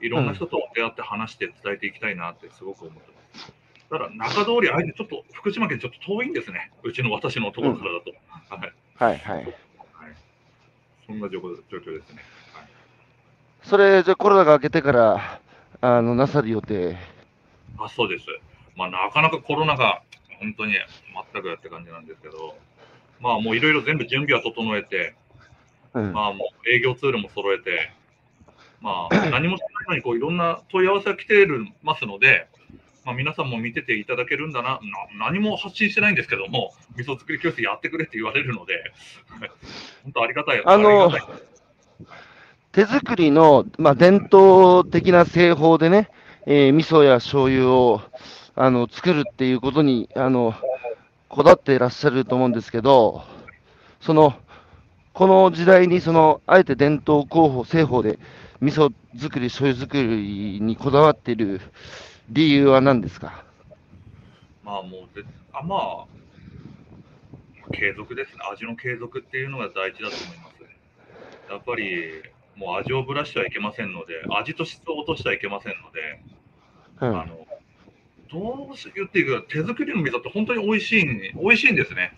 Speaker 2: いろんな人と出会って話して伝えていきたいなってすごく思ってます。だから、中通り、あえてちょっと、福島県ちょっと遠いんですね。うちの私のところからだと。はい。
Speaker 1: はいはい。
Speaker 2: はい。そんな状況状況ですね。はい
Speaker 1: それ、じゃあコロナが明けてから、あの、なさる予定。
Speaker 2: あ、そうです。まあ、なかなかコロナが本当に全くやって感じなんですけど、まあ、もういろいろ全部準備は整えて、
Speaker 1: うん。
Speaker 2: まあ、もう営業ツールも揃えて、まあ、何もしないのに、こう、いろんな問い合わせが来てるますので、まあ、皆さんも見てていただけるんだな、な何も発信してないんですけども、味噌作り教室やってくれって言われるので、本当ありがたい。
Speaker 1: あの手作りの、まあ、伝統的な製法でね、えー味噌や醤油をあの作るっていうことにあのこだわっていらっしゃると思うんですけど、そのこの時代にそのあえて伝統工法、製法で味噌作り、醤油作りにこだわっている理由は何ですか？
Speaker 2: まあもうぜあまあ継続ですね。味の継続っていうのが大事だと思いますやっぱりもう味をぶらしてはいけませんので味と質を落としてはいけませんので、
Speaker 1: うん。
Speaker 2: あのどうし言っていいか手作りの味噌って本当に美味しいん美味しいんですね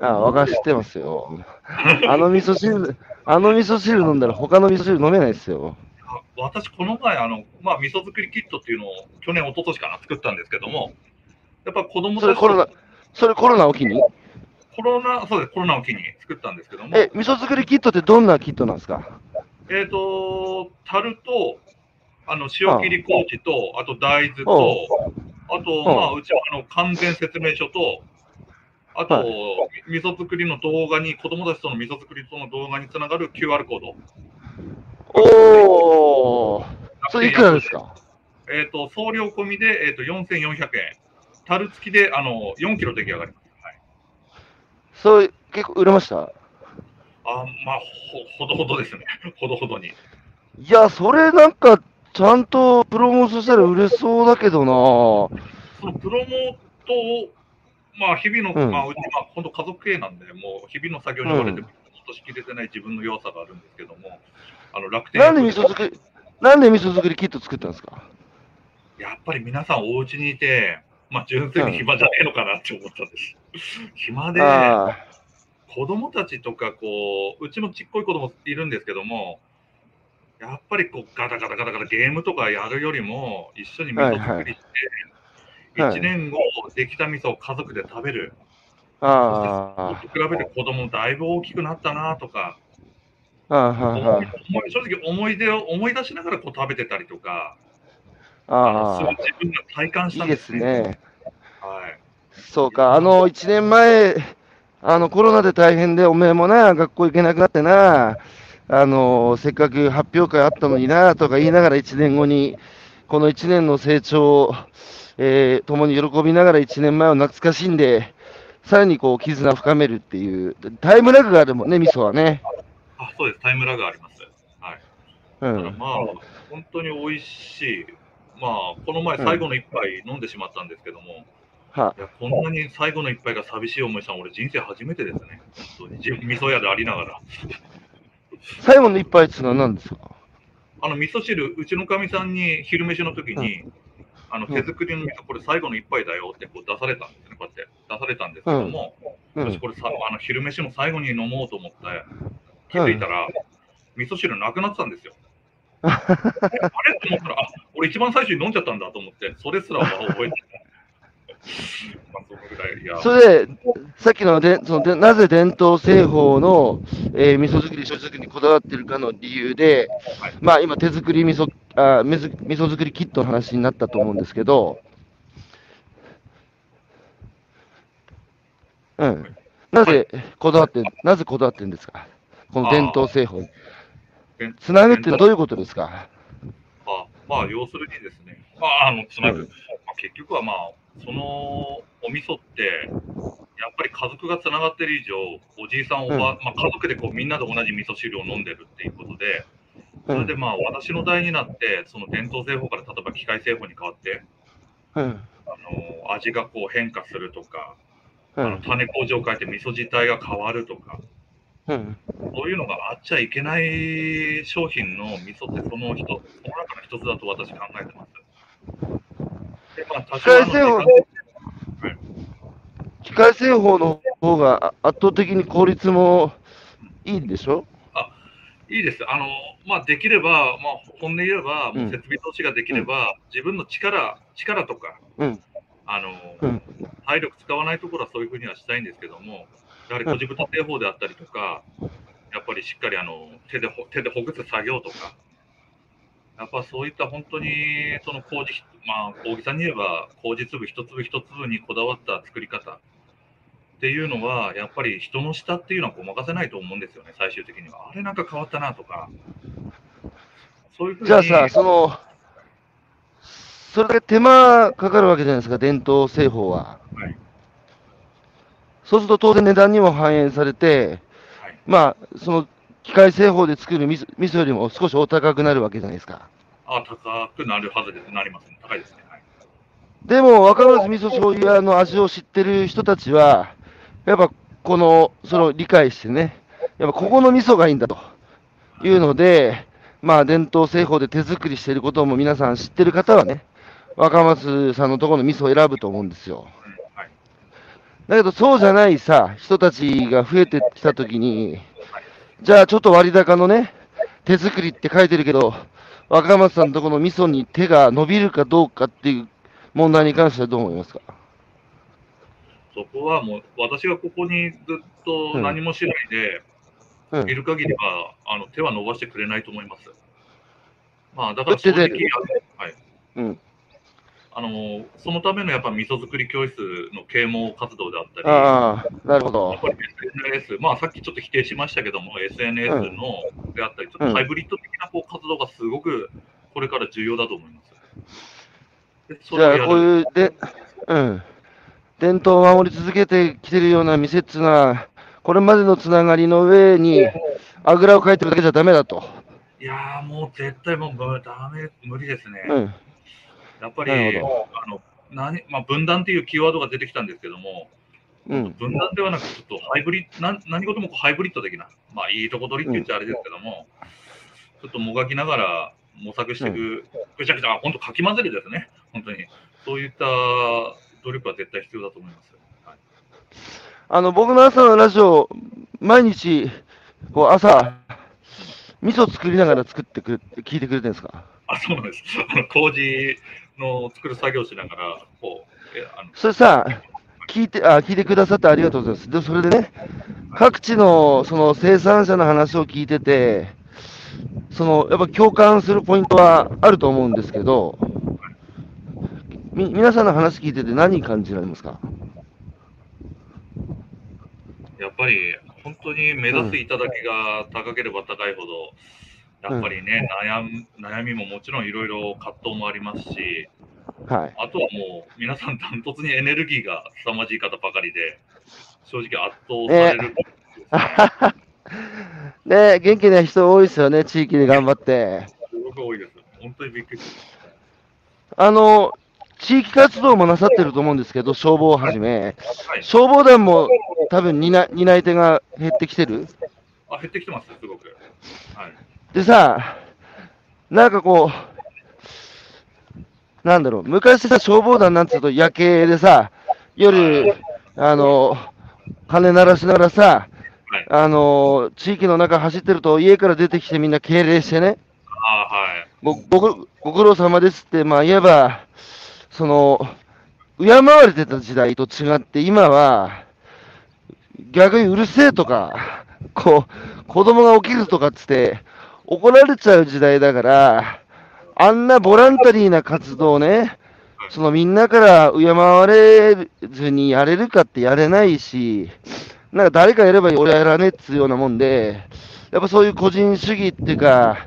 Speaker 1: あ、わかってますよ。あの味噌汁、あの味噌汁飲んだら他の味噌汁飲めないですよ。
Speaker 2: あ私この前あのまあ味噌作りキットっていうのを去年一昨年かな作ったんですけどもやっぱ子供たち
Speaker 1: それコロナ、それコロナを機に？
Speaker 2: コロナそうですコロナを機に作ったんですけども
Speaker 1: え、味噌作りキットってどんなキットなんですか？
Speaker 2: えっ、と、樽と、あの、塩切り麹と、あと大豆と、あと、まあ、うちはあの完全説明書と、あと、
Speaker 1: は
Speaker 2: 味噌作りの動画に、子供たちとの味噌作りとの動画につながる QR コード。
Speaker 1: おー、それいくらですか？
Speaker 2: えっ、と、送料込みで、えっ、と、4400円。樽付きで、あの、4キロ出来上がります。はい。
Speaker 1: それ結構売れました？
Speaker 2: あまあほ、ほどほどですね。ほどほどに。
Speaker 1: いや、それなんか、ちゃんとプロモーションしたら売れそうだけどな。
Speaker 2: そのプロモートを、まあ、日々の、
Speaker 1: うん。
Speaker 2: まあ、うちは本当家族系なんで、もう日々の作業に追われて、落としきれてない自分の弱さがあるんですけども、あの楽天
Speaker 1: なんで味噌作り、なんで味噌作りキット作ったんですか？
Speaker 2: やっぱり皆さんお家にいて、まあ、純粋に暇じゃねえのかなって思ったんです。暇で、
Speaker 1: あ
Speaker 2: 子供たちとか、こう、うちもちっこい子供いるんですけども、やっぱりこうガタガタガタガタゲームとかやるよりも、一緒に味噌作りして、
Speaker 1: はい
Speaker 2: 1年後、できた味噌を家族で食べる。
Speaker 1: あ、あ
Speaker 2: 比べて子供だいぶ大きくなったなとか、
Speaker 1: あ、あ
Speaker 2: 正直思い出を思い出しながらこう食べてたりとか、
Speaker 1: ああ
Speaker 2: そう自分が体感した
Speaker 1: いいです
Speaker 2: んですね。
Speaker 1: ね。
Speaker 2: はい。
Speaker 1: そうか、あの、1年前、あの、コロナで大変で、おめえもな、学校行けなくなってな、あの、せっかく発表会あったのにな、とか言いながら1年後に、この1年の成長を、えー、共に喜びながら1年前を懐かしんで、さらにこう、絆を深めるっていう、タイムラグがあるもんね、味噌はね。
Speaker 2: あ、そうです。タイムラグあります。はい。
Speaker 1: うん。
Speaker 2: まあ、本当に美味しい。まあ、この前最後の一杯飲んでしまったんですけども、
Speaker 1: はい
Speaker 2: や、こんなに最後の一杯が寂しい思いしたの俺人生初めてですね。本当に。味噌屋でありながら。
Speaker 1: 最後の一杯っていうのは何ですか？
Speaker 2: あの味噌汁、うちのかみさんに昼飯の時に、あの
Speaker 1: うん
Speaker 2: 手作りの味噌、これ最後の一杯だよってこう出されたんですね、こうやって出されたんですけども、
Speaker 1: うん。
Speaker 2: 私これさあの昼飯の最後に飲もうと思って気づいたら、味噌汁なくなってたんですよ。あれ？って思ったら、あ俺一番最初に飲んじゃったんだと思って、それすらは覚えてそ
Speaker 1: れで、さっきのでそのでなぜ伝統製法の、えー味噌作り、醤油作りにこだわってるかの理由で、
Speaker 2: はい。
Speaker 1: まあ、今、手作り味噌あ味噌味噌作りキットの話になったと思うんですけど、うん、なぜこだわって、なぜこだわってるんですか、この伝統製法つなぐってどういうことですか？
Speaker 2: あまあ、要するにですね、まあ、あのつなぐ、
Speaker 1: うん。
Speaker 2: まあ、結局はまあ、そのお味噌って、やっぱり家族がつながってる以上、おじいさん、おば、
Speaker 1: うん。
Speaker 2: まあ、家族でこうみんなで同じ味噌汁を飲んでるっていうことで、
Speaker 1: うん
Speaker 2: それでまあ、私の代になって、その伝統製法から例えば機械製法に変わって、
Speaker 1: うん。
Speaker 2: あの味がこう変化するとか、
Speaker 1: うん。
Speaker 2: あの種麹を変えて味噌自体が変わるとか、
Speaker 1: うん。
Speaker 2: そういうのがあっちゃいけない商品の味噌ってその一つ、その中の一つだと私考えてます。
Speaker 1: 機械製法機械製法の方があ圧倒的に効率もいいんでしょ？
Speaker 2: いいです。あの、まあ、できれば、まあ、本音言えば、設備投資ができれば、自分の力、力とか、
Speaker 1: うん。
Speaker 2: あの、
Speaker 1: うん。
Speaker 2: 体力使わないところはそういうふうにはしたいんですけども、やはり小豚製法であったりとか、やっぱりしっかりあの手でほ手でほぐす作業とか、やっぱそういった本当にその麹、まあ、大木さんに言えば、麹粒一粒一粒にこだわった作り方っていうのは、やっぱり人の舌っていうのはごまかせないと思うんですよね、最終的には。あれなんか変わったなとか、そういうふうに。
Speaker 1: じゃあさ、その、それだけ手間かかるわけじゃないですか、伝統製法は。
Speaker 2: はい
Speaker 1: そうすると当然値段にも反映されて、
Speaker 2: はい
Speaker 1: まあ、その機械製法で作る味噌味噌よりも少しお高くなるわけじゃないですか。
Speaker 2: あ高くなるはずです。なりますね。高いですね。はい、
Speaker 1: でも、若松味噌醤油屋の味を知ってる人たちは、やっぱこの、その理解してね、やっぱここの味噌がいいんだというので、まあ伝統製法で手作りしていることも皆さん知ってる方はね、若松さんのところの味噌を選ぶと思うんですよ。だけどそうじゃないさ、人たちが増えてきたときに、じゃあちょっと割高のね、手作りって書いてるけど、若松さんのところの味噌に手が伸びるかどうかっていう問題に関してはどう思いますか？
Speaker 2: そこはもう、私がここにずっと何もしないで
Speaker 1: うん
Speaker 2: い。る限りは、あの手は伸ばしてくれないと思います。まあ、だから正直、はい、
Speaker 1: うん。
Speaker 2: あのそのためのやっぱ味噌作り教室の啓蒙活動であったり、
Speaker 1: ああ、なるほ
Speaker 2: や
Speaker 1: ど
Speaker 2: っ。ぱり SNS、まあさっきちょっと否定しましたけども、SNS のであったり、ちょっとハイブリッド的なこう活動がすごくこれから重要だと思います。
Speaker 1: じゃあ、こういう、で、うん。伝統を守り続けてきてるような店っていうのは、これまでのつながりの上に、あぐらをかいてるだけじゃダメだと。
Speaker 2: いやー、もう絶対もうむダメ、無理ですね。
Speaker 1: うん。
Speaker 2: やっぱりあの何、まあ、分断っていうキーワードが出てきたんですけども、
Speaker 1: うん。
Speaker 2: 分断ではなく、ちょっとハイブリなん何事もこうハイブリッド的な、まあ、いいとこ取りって言っちゃあれですけども、ちょっともがきながら模索していく、ぐちゃぐちゃ、本当、かき混ぜるですね、本当に。そういった努力は絶対必要だと思います。はい、
Speaker 1: あの、僕の朝のラジオ、毎日、こう、朝、味噌作りながら作ってくれ、聞いてくれてるんですか？
Speaker 2: あ、そうなんです。あの麹の作る作業しながら、こう、えあの
Speaker 1: それさ、聞いて、あ、聞いてくださってありがとうございます。で、それでね、各地の、その生産者の話を聞いてて、その、やっぱ共感するポイントはあると思うんですけど、み、皆さんの話聞いてて何感じられますか？
Speaker 2: やっぱり本当に目指す頂が高ければ高いほど、やっぱりね、悩む悩みももちろんいろいろ葛藤もありますし、
Speaker 1: はい。
Speaker 2: あとはもう皆さんダントツにエネルギーが凄まじい方ばかりで、正直圧倒される。
Speaker 1: ね元気な人多いですよね、地域で頑張って。
Speaker 2: すごく多いです。本当にびっくりし
Speaker 1: あの、地域活動もなさってると思うんですけど、消防をはじめ。消防団も多分担担い手が減ってきてる？
Speaker 2: あ、減ってきてます、すごく。はい。
Speaker 1: でさ、なんかこう、なんだろう、昔さ、消防団なんつうと夜景でさ、夜、あの、鐘鳴らしながらさ、
Speaker 2: はい。
Speaker 1: あの、地域の中走ってると家から出てきてみんな敬礼してね、
Speaker 2: あはい。
Speaker 1: ごごご苦労様ですって、まあ言えば、その、敬われてた時代と違って、今は、逆にうるせえとか、こう、子供が起きるとかっつって、怒られちゃう時代だから、あんなボランタリーな活動ね、そのみんなから敬われずにやれるかってやれないし、なんか誰かやれば俺はやらねえっつうようなもんで、やっぱそういう個人主義っていうか、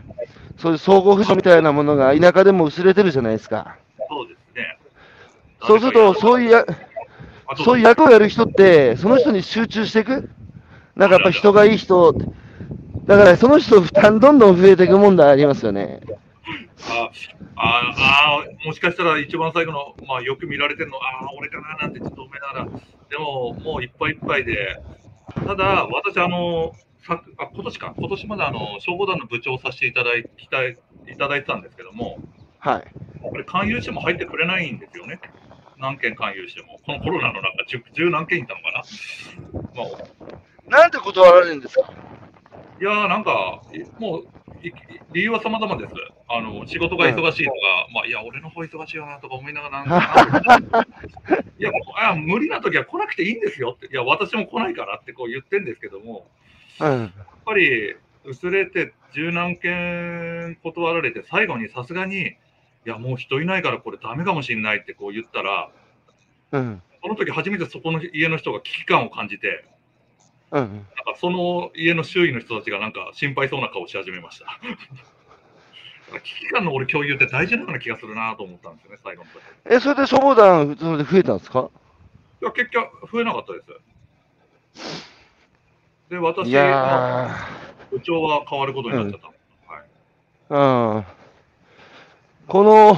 Speaker 1: そういう相互扶助みたいなものが田舎でも薄れてるじゃないですか。
Speaker 2: そうですね。
Speaker 1: そうすると、そういうや、そういう役をやる人って、その人に集中していく？なんかやっぱ人がいい人、だからその人負担どんどん増えていく問題ありますよね。
Speaker 2: あああもしかしたら一番最後の、まあ、よく見られてるの、ああ、俺かななんてちょっと思いながら、でも、もういっぱいいっぱいで、ただ、私、あの、さあ今年か、今年まであの消防団の部長をさせていただいいたいいただいてたんですけども、
Speaker 1: はい。
Speaker 2: やっぱり勧誘しても入ってくれないんですよね。何件勧誘しても、このコロナの中、十十何件いたのかな。まあ、
Speaker 1: なんで断られるんですか？
Speaker 2: いやーなんか、いもう、い理由は様々です。あの、仕事が忙しいとか、まあ、いや、俺の方忙しいよなとか思いながら、なんか いやあ、無理な時は来なくていいんですよって、いや、私も来ないからってこう言ってんですけども、
Speaker 1: うん。
Speaker 2: やっぱり、薄れて十何件断られて、最後にさすがに、いや、もう人いないからこれダメかもしれないってこう言ったら、
Speaker 1: うん。
Speaker 2: その時初めてそこの家の人が危機感を感じて、
Speaker 1: うん。
Speaker 2: なんかその家の周囲の人たちがなんか心配そうな顔し始めました。危機感の俺共有って大事なような気がするなと思ったんですよね、最後の時。
Speaker 1: え、それで消防団、それで増えたんですか？
Speaker 2: いや、結局、増えなかったです。で、私、部長は変わることになっちゃった。はい。
Speaker 1: ー、うん。この、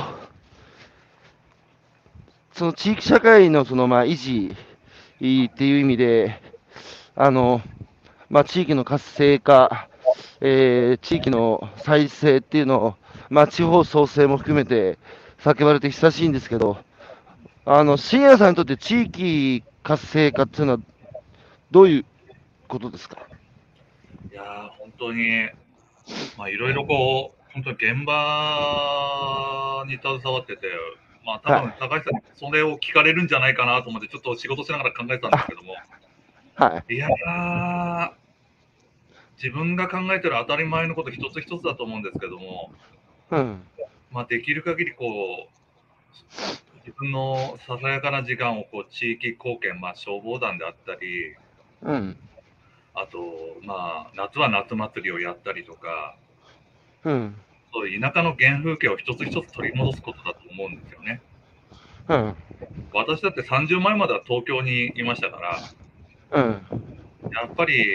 Speaker 1: その地域社会のその、まあ、維持っていう意味で、あの、まあ、地域の活性化、えー地域の再生っていうのを、まあ、地方創生も含めて叫ばれて久しいんですけど、あの、深夜さんにとって地域活性化っていうのは、どういうことですか？
Speaker 2: いや、本当に、まあ、いろいろこう、本当に現場に携わってて、まあ、多分高橋さんにそれを聞かれるんじゃないかなと思って、ちょっと仕事しながら考えてたんですけども、
Speaker 1: はい。
Speaker 2: いやー、自分が考えてる当たり前のこと一つ一つだと思うんですけども、
Speaker 1: うん。
Speaker 2: まあ、できる限りこう、自分のささやかな時間をこう地域貢献、まあ、消防団であったり、
Speaker 1: うん。
Speaker 2: あと、まあ、夏は夏祭りをやったりとか、
Speaker 1: うん。
Speaker 2: そういう田舎の原風景を一つ一つ取り戻すことだと思うんですよね。
Speaker 1: うん。
Speaker 2: 私だって30前までは東京にいましたから、
Speaker 1: うん。
Speaker 2: やっぱり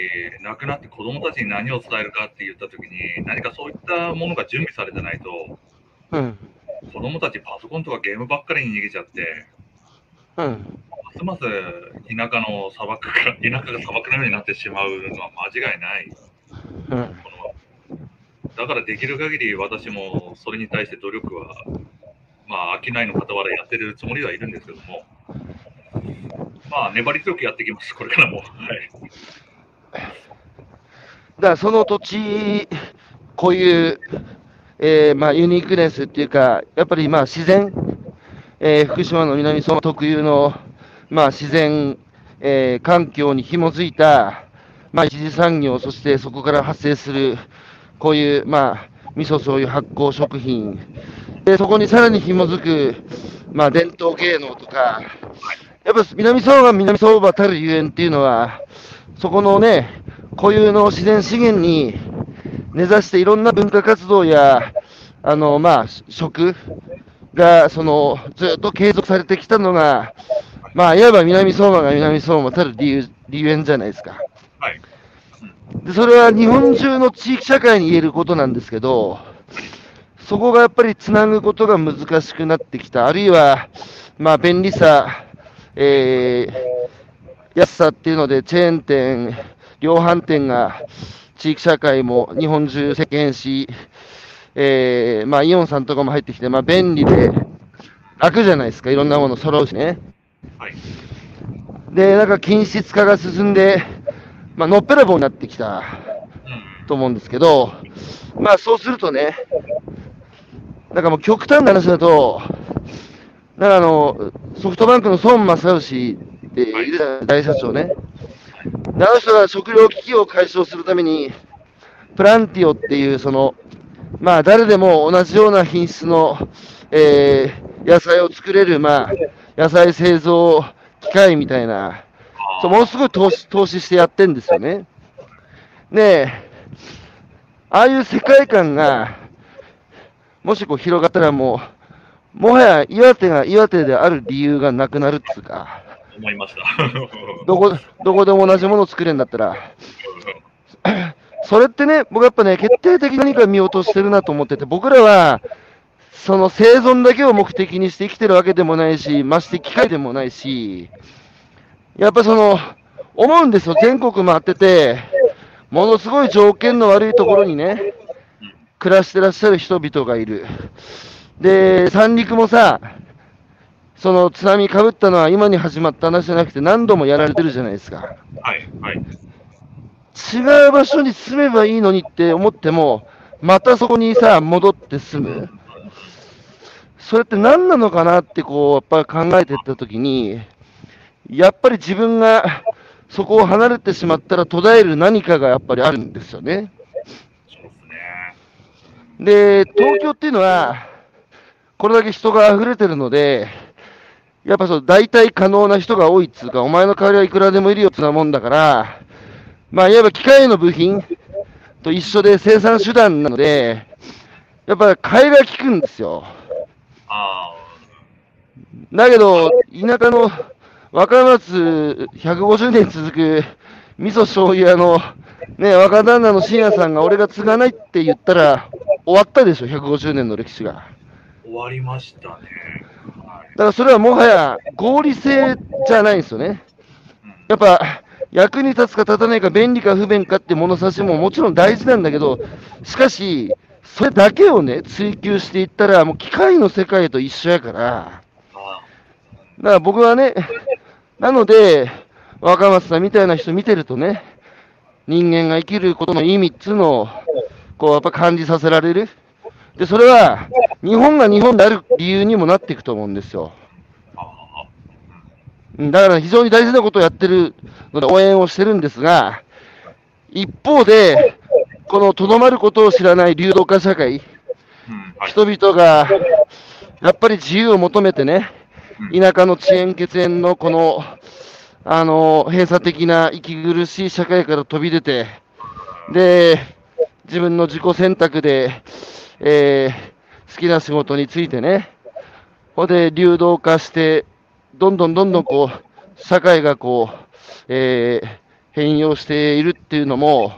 Speaker 2: 亡くなって子供たちに何を伝えるかって言った時に、何かそういったものが準備されてないと、
Speaker 1: うん。
Speaker 2: 子供たちパソコンとかゲームばっかりに逃げちゃって、
Speaker 1: うん。
Speaker 2: ますます田舎の砂漠から、田舎が砂漠のようになってしまうのは間違いない。だからできる限り私もそれに対して努力は、まあ、商いの傍らやってるつもりはいるんですけども、まあ、粘り強くやっていきます、これからも。はい。
Speaker 1: だからその土地固有、えーまあ、ユニークネスっていうか、やっぱりまあ自然、えー福島の南相馬特有の、まあ、自然、えー環境に紐づいた、まあ、一次産業、そしてそこから発生する、こういう、まあ、味噌、醤油、発酵食品、でそこにさらに紐づく、まあ、伝統芸能とか、やっぱ南相馬、南相馬たるゆえんっていうのは、そこのね、固有の自然資源に根ざしていろんな文化活動や、あの、まあ、食が、その、ずっと継続されてきたのが、まあ、いわば南相馬が南相馬たる理由、理由じゃないですか。
Speaker 2: はい。
Speaker 1: で、それは日本中の地域社会に言えることなんですけど、そこがやっぱりつなぐことが難しくなってきた。あるいは、まあ、便利さ、えー、安さっていうので、チェーン店、量販店が地域社会も日本中席巻し、えー、まあ、イオンさんとかも入ってきて、まあ、便利で楽じゃないですか。いろんなもの揃うしね。
Speaker 2: はい。
Speaker 1: で、なんか均質化が進んで、まあ、のっぺらぼうになってきた
Speaker 2: うん。
Speaker 1: と思うんですけど、まあそうするとね、なんかもう極端な話だと、なんかあの、ソフトバンクの孫正義っているじゃない大社長ね。であの人が食料危機を解消するために、プランティオっていう、その、まあ誰でも同じような品質の、えー野菜を作れる、まあ、野菜製造機械みたいな、そうものすごい投資投資してやってんですよね。で、ああいう世界観が、もしこう広がったらもう、もはや岩手が岩手である理由がなくなるっつうか、
Speaker 2: 思いました。
Speaker 1: どこ どこでも同じものを作れるんだったら、それってね、僕やっぱね、決定的に何か見落としてるなと思ってて、僕らは、その生存だけを目的にして生きてるわけでもないし、まして機械でもないし、やっぱその、思うんですよ、全国回ってて、ものすごい条件の悪いところにね、暮らしてらっしゃる人々がいる。で、三陸もさ、その津波かぶったのは今に始まった話じゃなくて何度もやられてるじゃないですか。
Speaker 2: はい。はい。
Speaker 1: 違う場所に住めばいいのにって思っても、またそこにさ、戻って住む。それって何なのかなってこう、やっぱり考えていったときに、やっぱり自分がそこを離れてしまったら途絶える何かがやっぱりあるんですよね。
Speaker 2: そうですね。
Speaker 1: で、東京っていうのは、これだけ人が溢れてるので、やっぱそう、代替可能な人が多いっつうか、お前の代わりはいくらでもいるよってなもんだから、まあ、いわば機械の部品と一緒で生産手段なので、やっぱ替えが利くんですよ。だけど、田舎の若松150年続く味噌醤油屋の、ね、若旦那の深夜さんが俺が継がないって言ったら、終わったでしょ、150年の歴史が。
Speaker 2: あ、終わりましたね。はい
Speaker 1: だからそれはもはや合理性じゃないんですよね。
Speaker 2: うん
Speaker 1: やっぱ役に立つか立たないか便利か不便かって物差しももちろん大事なんだけど、しかし、それだけをね、追求していったら、もう機械の世界と一緒やから、
Speaker 2: あ
Speaker 1: だから僕はね、なので、若松さんみたいな人見てるとね、人間が生きることの意味っつうのを、こうやっぱ感じさせられる。で、それは、日本が日本である理由にもなっていくと思うんですよ。だから非常に大事なことをやってるので応援をしてるんですが、一方で、このとどまることを知らない流動化社会、人々がやっぱり自由を求めてね、田舎の遅延血縁のこの、あの、閉鎖的な息苦しい社会から飛び出て、で、自分の自己選択で、えー好きな仕事についてね、ほんで流動化して、どんどんどんどんこう、社会がこう、えー変容しているっていうのも、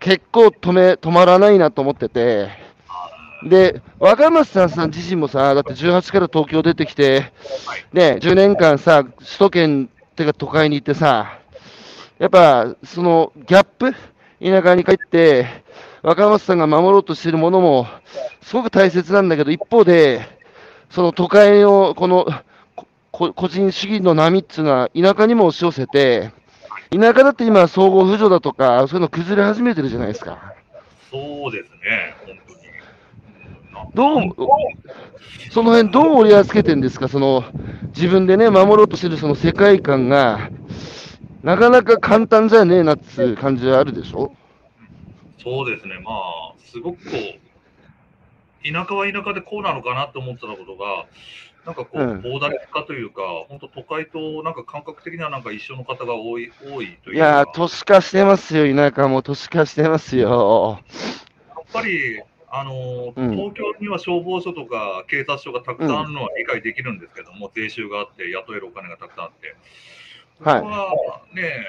Speaker 1: 結構止め、止まらないなと思ってて、で、若松さんさん自身もさ、だって18から東京出てきて、ね、10年間さ、首都圏っていうか都会に行ってさ、やっぱそのギャップ、田舎に帰って、若松さんが守ろうとしているものも、すごく大切なんだけど、一方で、その都会のこのここ個人主義の波っていうのは、田舎にも押し寄せて、田舎だって今、総合扶助だとか、そういうの崩れ始めてるじゃないですか。
Speaker 2: そうですね、本当に。
Speaker 1: どうその辺どう折り合いつけてんですか、その自分でね、守ろうとしてるその世界観が、なかなか簡単じゃねえなっつう感じはあるでしょ？
Speaker 2: そうですね、まあ、すごくこう、田舎は田舎でこうなのかなって思ってたことが、なんかこう、
Speaker 1: うん。
Speaker 2: 膨大化というか、本当都会となんか感覚的にはなんか一緒の方が多い多いというか、
Speaker 1: いやー、都市化してますよ、田舎も都市化してますよ。
Speaker 2: やっぱり、あのー
Speaker 1: うん。
Speaker 2: 東京には消防署とか警察署がたくさんあるのは理解できるんですけども、税収があって、雇えるお金がたくさんあって、
Speaker 1: はい。
Speaker 2: ここはね、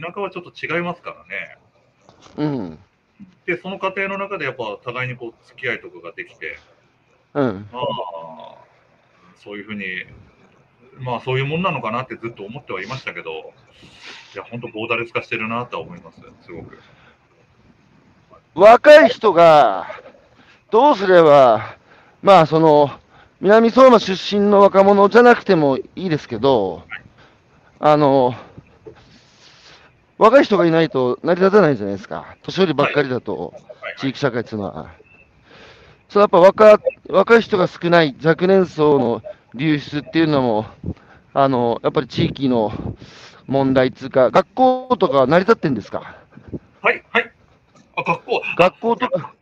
Speaker 2: 田舎はちょっと違いますからね。
Speaker 1: うん。
Speaker 2: で、その過程の中でやっぱ互いにこう付き合いとかができて、
Speaker 1: うん。
Speaker 2: まあ、そういうふうに、まあそういうもんなのかなってずっと思ってはいましたけど、いや、本当ボーダレス化してるなとは思います、すごく。
Speaker 1: 若い人がどうすれば、まあその、南相馬出身の若者じゃなくてもいいですけど、あの、若い人がいないと成り立たないじゃないですか。年寄りばっかりだと、
Speaker 2: はい
Speaker 1: 地域社会っていうのは。そうやっぱ若若い人が少ない若年層の流出っていうのも、あの、やっぱり地域の問題っていうか、学校とかは成り立ってんですか？
Speaker 2: はい、はい。あ、学校、
Speaker 1: 学校とか、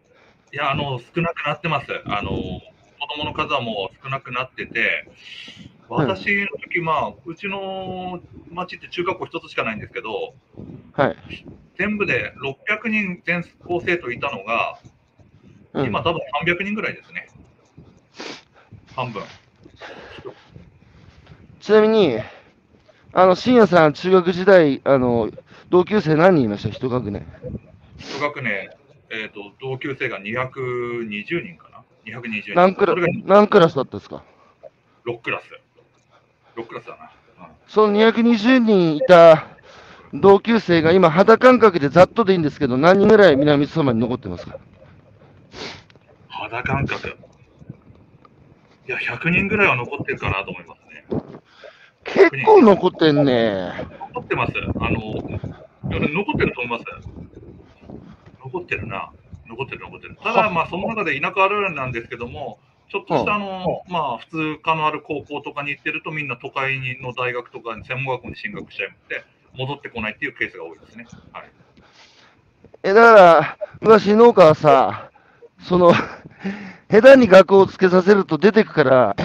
Speaker 2: いや、あの、少なくなってます。あの、子供の数はもう少なくなってて、私の時、まあ、うちの町って中学校一つしかないんですけど、
Speaker 1: はい。
Speaker 2: 全部で600人全校生徒いたのが、
Speaker 1: うん
Speaker 2: 今多分300人ぐらいですね。半分。
Speaker 1: ちなみに、あの、深夜さん、中学時代、あの、同級生何人いました？一学年。
Speaker 2: 一学年、えっ、と、同級生が220人かな ?220 人。
Speaker 1: 何クラ何クラスだったんですか
Speaker 2: ？6クラス。6クラスだな。うん
Speaker 1: その220人いた同級生が今、肌感覚でざっとでいいんですけど、何人ぐらい南相馬に残ってますか？
Speaker 2: 肌感覚。いや、100人ぐらいは残ってるかなと思いますね。
Speaker 1: 結構残ってんね。
Speaker 2: 残ってます。あの、残ってると思います。残ってるな。残ってる、残ってる。ただ、まあ、その中で田舎あるあるなんですけども、ちょっとしたあの、まあ、普通科のある高校とかに行ってると、みんな都会の大学とかに専門学校に進学しちゃって、戻ってこないっていうケースが多いですね。はい。
Speaker 1: え、だから、昔農家はさ、その、下手に学をつけさせると出てくから、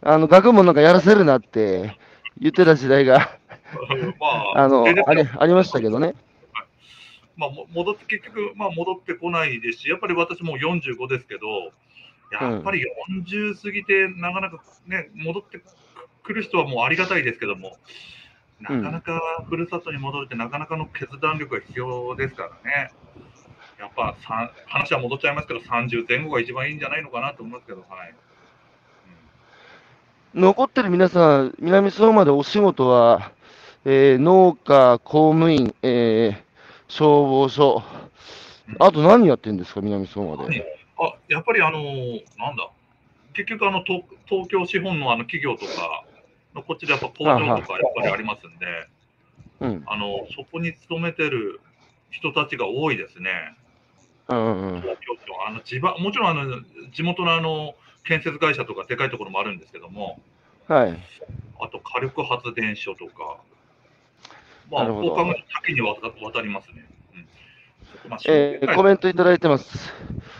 Speaker 1: あの、学問なんかやらせるなって言ってた時代が、
Speaker 2: まあ、
Speaker 1: あの、ありありましたけどね。
Speaker 2: まあ、も戻って、結局、まあ、戻ってこないですし、やっぱり私もう45ですけど、やっぱり40過ぎて、なかなかね、戻ってくる人はもうありがたいですけども、なかなかふるさとに戻るってなかなかの決断力が必要ですからね。やっぱさ話は戻っちゃいますけど、30前後が一番いいんじゃないのかなと思いますけど、はい。
Speaker 1: 残ってる皆さん、南相馬でお仕事は、えー農家、公務員、えー消防署、あと何やってるんですか、南相馬で？
Speaker 2: あやっぱりあのーなんだ、結局あの東、東京資本のあの企業とかのこっちでやっぱ工場とかやっぱりありますんで、
Speaker 1: うん。
Speaker 2: あのそこに勤めてる人たちが多いですね。
Speaker 1: うんうんうん。
Speaker 2: 東京都あの地場もちろんあの地元のあの建設会社とかでかいところもあるんですけども、
Speaker 1: はい。
Speaker 2: あと火力発電所とか、まあ、
Speaker 1: なるほど
Speaker 2: こう考えると多岐にわた渡りますね。
Speaker 1: えー
Speaker 2: はい
Speaker 1: コメントいただいてます。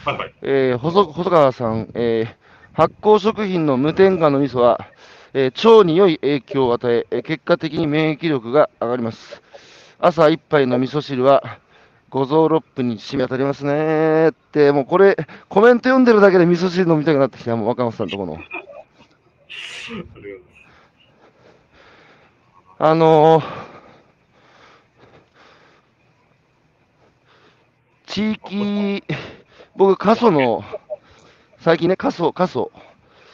Speaker 2: はいはい
Speaker 1: えー細細川さん、えー発酵食品の無添加の味噌は、えー腸に良い影響を与ええー結果的に免疫力が上がります。朝一杯の味噌汁は、五臓六腑に染み当たりますねーって、もうこれ、コメント読んでるだけで味噌汁飲みたくなってきた、もう若松さんのとこの。
Speaker 2: あ
Speaker 1: のー地域、僕、過疎の、最近ね、過疎、過疎、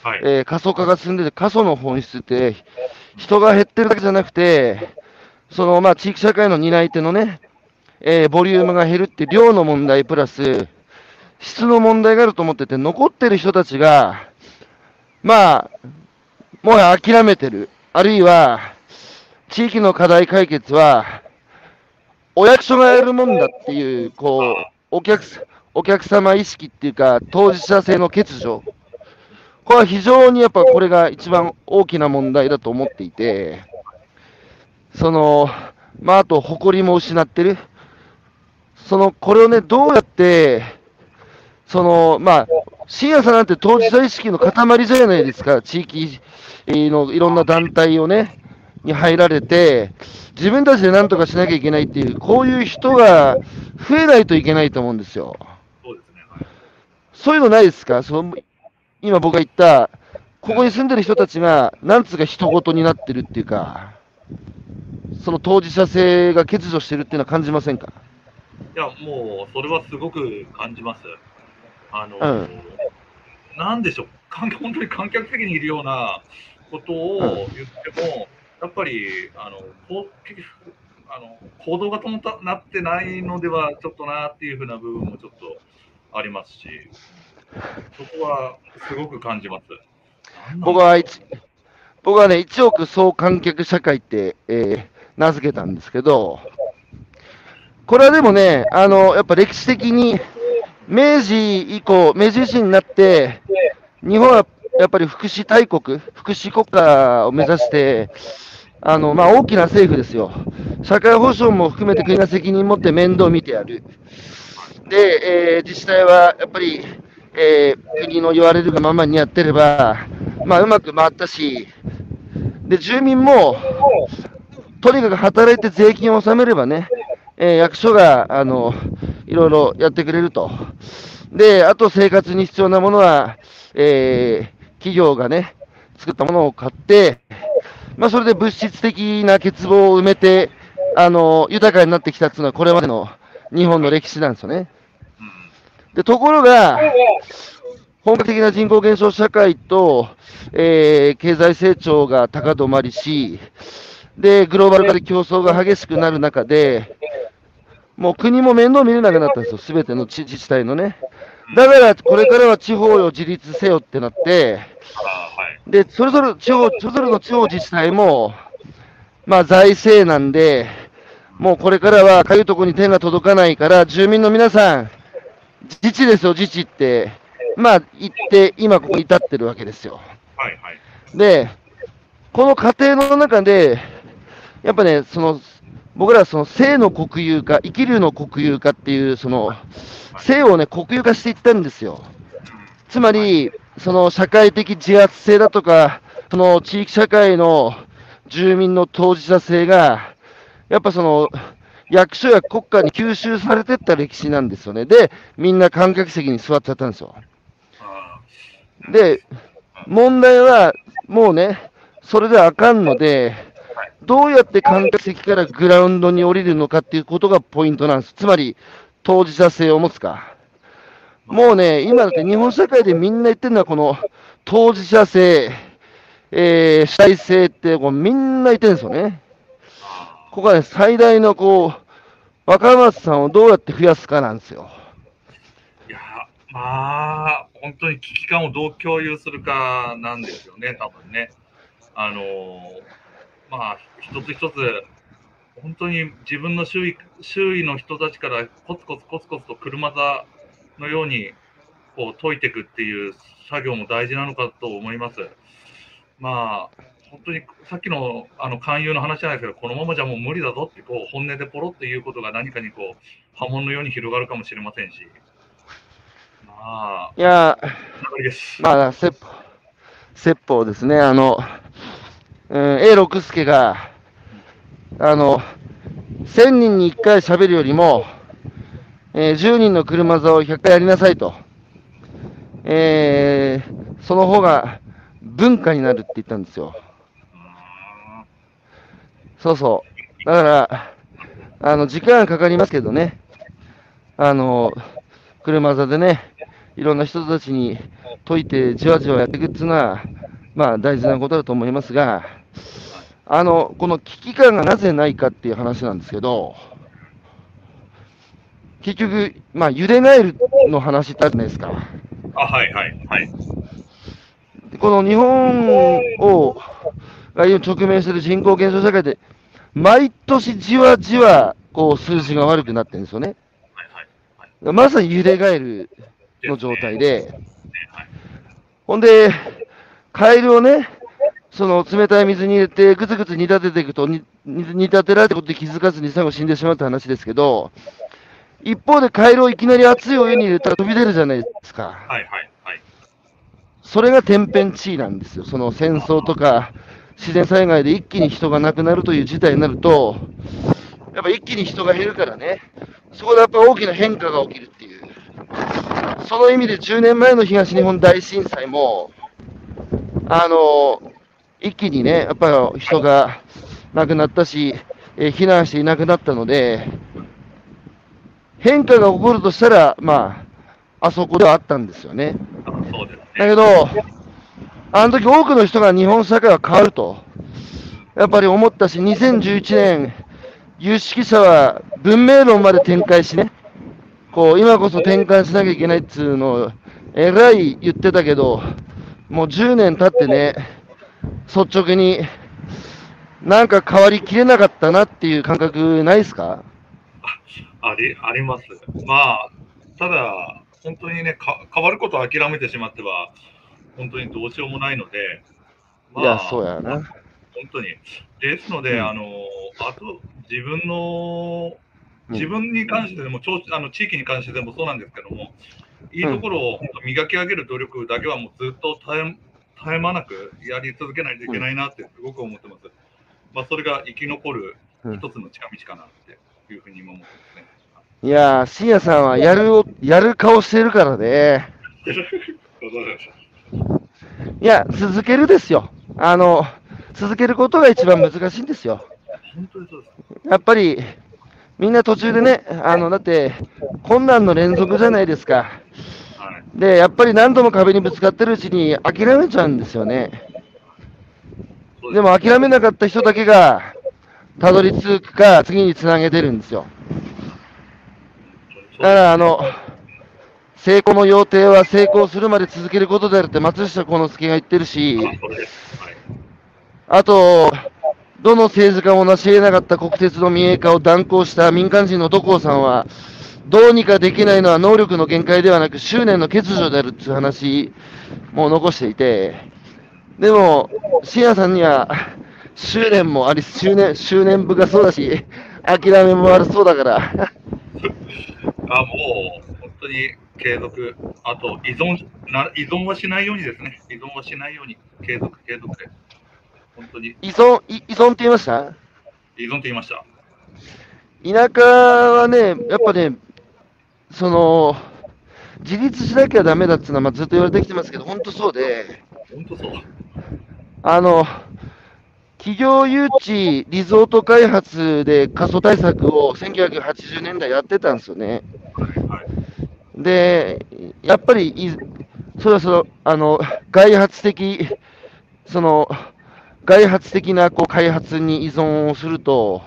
Speaker 2: はい。
Speaker 1: えー過疎化が進んでて、過疎の本質って、人が減ってるだけじゃなくて、そのまあ地域社会の担い手のね、えーボリュームが減るって量の問題プラス、質の問題があると思ってて、残ってる人たちが、まあ、もう諦めてる、あるいは、地域の課題解決は、お役所がやるもんだっていう、こう、お客お客様意識っていうか、当事者性の欠如。これは非常にやっぱこれが一番大きな問題だと思っていて、その、まあ、あと、誇りも失ってる。その、これをね、どうやって、その、まあ、深夜さんなんて当事者意識の塊じゃないですか、地域のいろんな団体をね、に入られて、自分たちで何とかしなきゃいけないっていう、こういう人が増えないといけないと思うんですよ。
Speaker 2: そうですね。はい
Speaker 1: そういうのないですか？その今僕が言った、ここに住んでる人たちが、なんつうか人事になってるっていうか、その当事者性が欠如してるっていうのは感じませんか？
Speaker 2: いや、もう、それはすごく感じます。あの、
Speaker 1: うん
Speaker 2: なんでしょう、観本当に観客席にいるようなことを言っても、やっぱり、あの、こうあの行動が伴ったなってないのでは、ちょっとなっていうふうな部分もちょっとありますし、そこはすごく感じます。
Speaker 1: 僕は一僕はね、1億総観客社会って、えー名付けたんですけど、これはでもね、あの、やっぱ歴史的に、明治以降、明治維新になって、日本はやっぱり福祉大国、福祉国家を目指して、あの、まあ、大きな政府ですよ。社会保障も含めて国が責任を持って面倒を見てやる。で、えー自治体はやっぱり、えー国の言われるがままにやってれば、まあ、うまく回ったし、で、住民も、とにかく働いて税金を納めればね、えー役所が、あの、いろいろやってくれると。で、あと生活に必要なものは、えー企業がね、作ったものを買って、まあ、それで物質的な欠乏を埋めて、あの、豊かになってきたっていうのは、これまでの日本の歴史なんですよね。で、ところが、本格的な人口減少社会と、えー経済成長が高止まりし、で、グローバル化で競争が激しくなる中で、もう国も面倒見れなくなったんですよ、すべての自治体のね。だから、これからは地方よ自立せよってなって。で、それぞれ地方、それぞれの地方自治体も、まあ財政なんで、もうこれからはかゆいとこに手が届かないから、住民の皆さん、自治ですよ、自治って、まあ言って、今ここに至ってるわけですよ。
Speaker 2: はいはい。
Speaker 1: で、この過程の中で、やっぱね、その、僕らはその生の国有化、生きるの国有化っていう、その、生をね、国有化していったんですよ。つまり、その社会的自発性だとか、その地域社会の住民の当事者性が、やっぱその、役所や国家に吸収されてった歴史なんですよね。で、みんな観客席に座っちゃったんですよ。で、問題は、もうね、それであかんので、どうやって観客席からグラウンドに降りるのかっていうことがポイントなんです。つまり、当事者性を持つか。もうね、今だって日本社会でみんな言ってるのは、この当事者性、えー主体性ってこうみんな言ってるんですよね。ここはね、最大のこう、若松さんをどうやって増やすかなんですよ。
Speaker 2: いや、まあ、本当に危機感をどう共有するかなんですよね、多分ね。あのまあ、一つ一つ、本当に自分の周囲周囲の人たちからコツコツコツコツと車座のようにこう解いていくっていう作業も大事なのかと思います。まあ、本当にさっきのあの勧誘の話じゃないですけど、このままじゃもう無理だぞってこう本音でポロっていうことが何かにこう波紋のように広がるかもしれませんし。まあ、
Speaker 1: いや。まあ、説法ですね。あの、うん、A 六輔が、あの、1000人に1回喋るよりも、えー10人の車座を100回やりなさいと。えーその方が文化になるって言ったんですよ。そうそう。だから、あの、時間かかりますけどね。あの、車座でね、いろんな人たちに解いて、じわじわやっていくっていうのは、まあ大事なことだと思いますが、あの、この危機感がなぜないかっていう話なんですけど、結局、まあ、揺れガエルの話ってあるじゃないですか。
Speaker 2: あ、はいはいはい。
Speaker 1: この日本を、が今直面している人口減少社会で、毎年じわじわ、こう、数字が悪くなってるんですよね。
Speaker 2: はいはいはい。
Speaker 1: まさに揺れガエルの状態で、
Speaker 2: はい
Speaker 1: ほんで、カエルをね、その冷たい水に入れて、ぐつぐつ煮立てていくと、に煮煮立てられたことで気づかずに最後死んでしまうって話ですけど、一方でカエルをいきなり熱いお湯に入れたら飛び出るじゃないですか。
Speaker 2: はいはいはい。
Speaker 1: それが天変地異なんですよ。その戦争とか自然災害で一気に人が亡くなるという事態になると、やっぱ一気に人が減るからね、そこでやっぱ大きな変化が起きるっていう。その意味で10年前の東日本大震災も、あの、一気にね、やっぱり人が亡くなったし、えー避難していなくなったので、変化が起こるとしたら、まあ、あそこではあったんですよね。
Speaker 2: あそうですね。
Speaker 1: だけど、あの時多くの人が日本社会は変わると、やっぱり思ったし、2011年、有識者は文明論まで展開しね、こう、今こそ転換しなきゃいけないっつうのを、えらい言ってたけど、もう10年経ってね、率直に、なんか変わりきれなかったなっていう感覚ないですか？
Speaker 2: ありあります。まあ、ただ、本当にねか、変わることを諦めてしまっては、本当にどうしようもないので、ま
Speaker 1: いや、そうやな。
Speaker 2: 本当に。ですので、
Speaker 1: うん
Speaker 2: あの、あと、自分の、自分に関してでも、ちあの地域に関してでもそうなんですけども、いいところを磨き上げる努力だけはもうずっと絶え絶え間なくやり続けないといけないなってすごく思ってます。まあ、それが生き残る
Speaker 1: うん
Speaker 2: 一つの近道かなっていうふうに今思ってますね。
Speaker 1: いやー、深夜さんはやるを、やる顔してるからね。いや、続けるですよ。あの、続けることが一番難しいんですよ。やっぱり、みんな途中でね、あの、だって、困難の連続じゃないですか。で、やっぱり何度も壁にぶつかってるうちに諦めちゃうんですよね。でも諦めなかった人だけが、たどり着くか、次につなげてるんですよ。だから、あの、成功の要諦は成功するまで続けることであるって松下幸之助が言ってるし、
Speaker 2: あ
Speaker 1: と、どの政治家も成し得なかった国鉄の民営化を断行した民間人の土光さんは、どうにかできないのは能力の限界ではなく執念の欠如であるっていう話も残していて、でも、深夜さんには執念もあり、執念、執念深そうだし、諦めも悪そうだから、
Speaker 2: あ、もう、本当に継続、あと依存な、依存はしないようにですね。依存はしないように、継続、継続で。本当に
Speaker 1: 依存、い依存って言いました？
Speaker 2: 依存って言いました。
Speaker 1: 田舎はね、やっぱね、その、自立しなきゃダメだっていうのは、まあ、ずっと言われてきてますけど、本当そうで、
Speaker 2: 本当そう。
Speaker 1: あの、企業誘致、リゾート開発で過疎対策を1980年代やってたんですよね。
Speaker 2: はい。
Speaker 1: で、やっぱりい、そろそろ、あの、外発的、その、外発的なこう開発に依存をすると、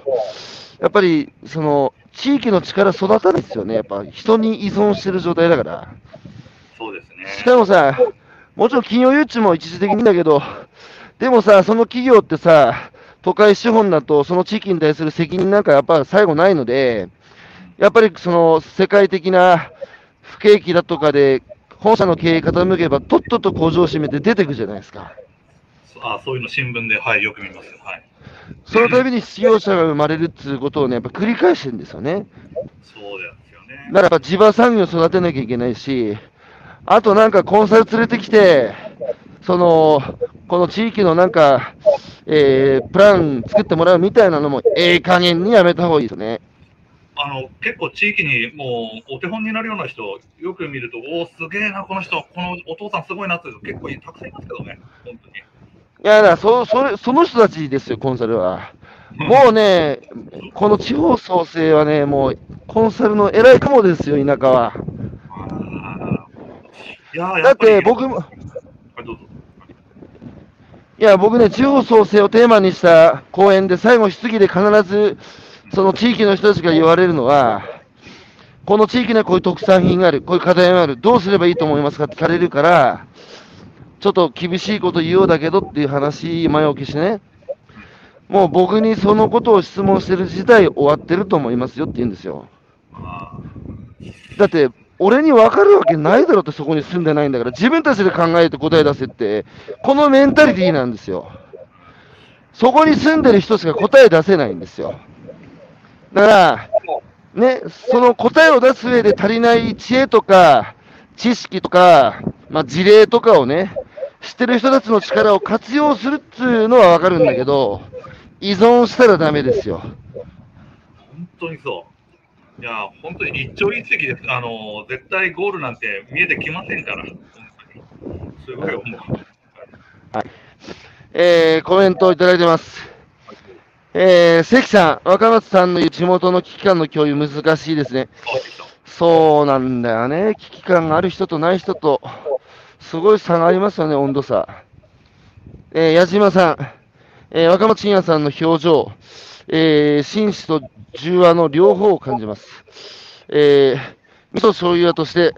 Speaker 1: やっぱり、その、地域の力育たないですよね。やっぱ人に依存してる状態だから。
Speaker 2: そうですね。
Speaker 1: しかもさ、もちろん企業誘致も一時的にだけど、でもさ、その企業ってさ、都会資本だと、その地域に対する責任なんかやっぱ最後ないので、やっぱりその世界的な不景気だとかで、本社の経営傾けば、とっとと工場を閉めて出てくじゃないですか。
Speaker 2: あそういうの新聞で、はい、よく見ます。はい。
Speaker 1: その度に失業者が生まれるっていうことをね、やっぱ繰り返してるんですよね。
Speaker 2: そうですよね。
Speaker 1: だから地場産業を育てなきゃいけないし、あとなんかコンサル連れてきて、その、この地域のなんか、えー、プラン作ってもらうみたいなのも、ええ加減にやめた方がいいですよね。
Speaker 2: あの結構地域にもうお手本になるような人、よく見ると、おお、すげえな、この人、このお父さんすごいなって結構たくさんいますけどね、本当に。
Speaker 1: いや、だからそそれその人たちですよ、コンサルは。もうね、この地方創生はね、もうコンサルの偉いかもですよ、田舎は。
Speaker 2: いやー
Speaker 1: だって僕も、
Speaker 2: い
Speaker 1: や、僕ね、地方創生をテーマにした講演で、最後、質疑で必ず、その地域の人たちが言われるのは、この地域にはこういう特産品がある、こういう課題がある、どうすればいいと思いますかって聞かれるから、ちょっと厳しいこと言おうだけどっていう話、前置きしてね、もう僕にそのことを質問してる時代終わってると思いますよって言うんですよ。だって、俺に分かるわけないだろってそこに住んでないんだから、自分たちで考えて答え出せって、このメンタリティーなんですよ。そこに住んでる人しか答え出せないんですよ。だから、ね、その答えを出す上で足りない知恵とか、知識とか、まあ、事例とかをね、知ってる人たちの力を活用するっていうのは分かるんだけど、依存したらダメですよ。
Speaker 2: 本当にそう。いや、本当に一朝一夕です。あの、絶対ゴールなんて見えてきませんから。すごい思う。
Speaker 1: えー、コメントをいただいてます。えー、関さん、若松さんの地元の危機感の共有難しいですね。そうなんだよね。危機感がある人とない人と、すごい差がありますよね、温度差。えー、矢島さん、えー、若松信也さんの表情、えー、紳士と重和の両方を感じます。えー、味噌醤油屋として、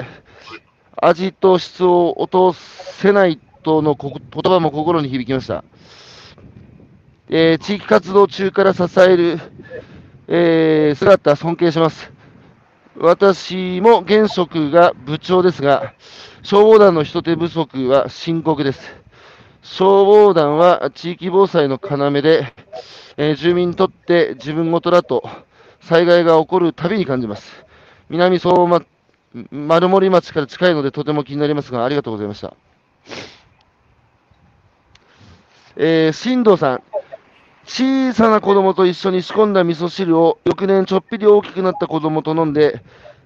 Speaker 1: 味と質を落とせないとのこ言葉も心に響きました。えー地域活動中から支える、えー姿、尊敬します。私も現職が部長ですが、消防団の人手不足は深刻です。消防団は地域防災の要で、えー住民にとって自分ごとだと災害が起こるたびに感じます。南相馬、丸森町から近いのでとても気になりますが、ありがとうございました。えー、新藤さん、小さな子供と一緒に仕込んだ味噌汁を翌年ちょっぴり大きくなった子供と飲んで、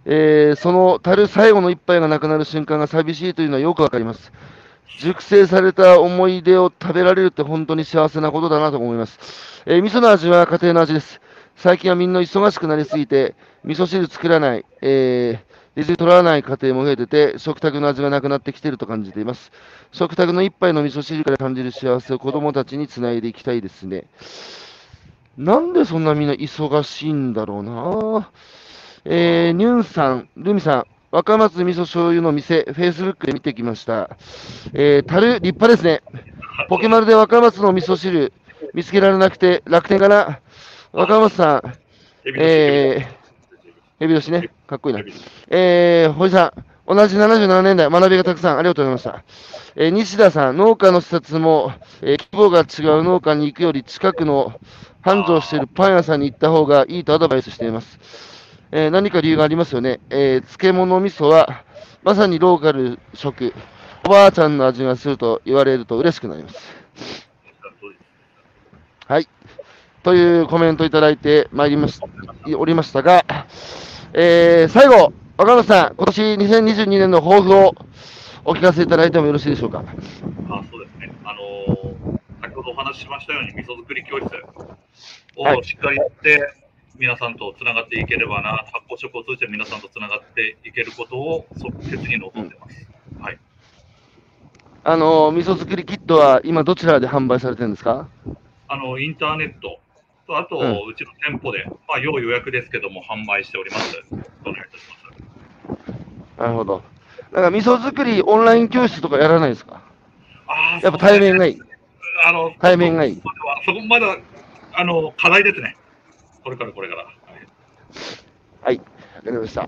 Speaker 1: えーその樽最後の一杯がなくなる瞬間が寂しいというのはよくわかります。熟成された思い出を食べられるって本当に幸せなことだなと思います。えー味噌の味は家庭の味です。最近はみんな忙しくなりすぎて、味噌汁作らない、えー、水取らない家庭も増えてて、食卓の味がなくなってきていると感じています。食卓の一杯の味噌汁から感じる幸せを子供たちにつないでいきたいですね。なんでそんなみんな忙しいんだろうなぁ。えー、ニュンさん、ルミさん、若松味噌醤油の店、フェイスブックで見てきました。えー、樽、立派ですね。ポケマルで若松の味噌汁、見つけられなくて、楽天かな。若松さん、えー、ヘビ年ね、かっこいいな。えー、堀さん、同じ77年代、学びがたくさんありがとうございました。えー西田さん、農家の視察も、えー規模が違う農家に行くより近くの繁盛しているパン屋さんに行った方がいいとアドバイスしています。えー何か理由がありますよね。えー漬物味噌は、まさにローカル食、おばあちゃんの味がすると言われると嬉しくなります。はい。というコメントいただいてまいりましおりましたが、えー最後、若野さん、今年2022年の抱負をお聞かせいただいてもよろしいでしょうか？
Speaker 2: あそうですね。あのー先ほどお話ししましたように、味噌作り教室
Speaker 1: はい
Speaker 2: をしっかりやって、皆さんとつながっていければな、発酵食を通じて皆さんとつながっていけることを即決に望んでます。はい。
Speaker 1: あの、味噌作りキットは今どちらで販売されてるんですか？
Speaker 2: あの、インターネットと、あと、
Speaker 1: うん
Speaker 2: うちの店舗で、まあ、要予約ですけども、販売しております。お願いいたします。
Speaker 1: なるほど。なんか味噌作りオンライン教室とかやらないですか？
Speaker 2: あー
Speaker 1: やっぱ対面がいい。
Speaker 2: あの、
Speaker 1: 対面がいい。
Speaker 2: そこまだ、あの、課題ですね。これからこれから。はい
Speaker 1: はい、わかりました。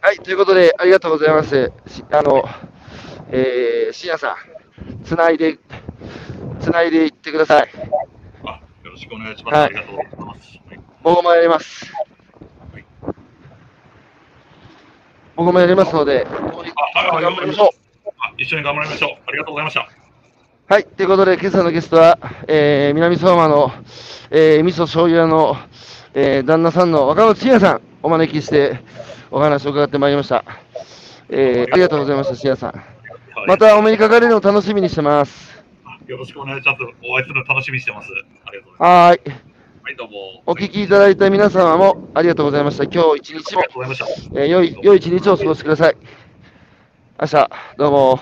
Speaker 1: はい、ということで、ありがとうございます。しあの、えー、しんやさん、つないで、つないでいってください。
Speaker 2: あ、よろしくお願いします。
Speaker 1: はい
Speaker 2: ありがとうございます。はい
Speaker 1: 僕もやります。僕もやりますので、
Speaker 2: ああ
Speaker 1: 頑張りましょう。
Speaker 2: あ一緒に頑張りましょう。ありがとうございました。
Speaker 1: はい、ということで、今朝のゲストは、えー、南相馬の、えー、味噌醤油屋の、えー、旦那さんの若野千也さん、お招きして、お話を伺ってまいりました。えー、ありがとうございました、千也さん。またお目にかかれるのを楽しみにしてます。
Speaker 2: よろしくお願いします。お会いするの楽しみにしてます。ありがとうございま
Speaker 1: はーい。
Speaker 2: す。はい、どうも。
Speaker 1: お聞きいただいた皆様もありがとうございました。今日一日も良い、良い一日をお過ごしください。明日、どうも。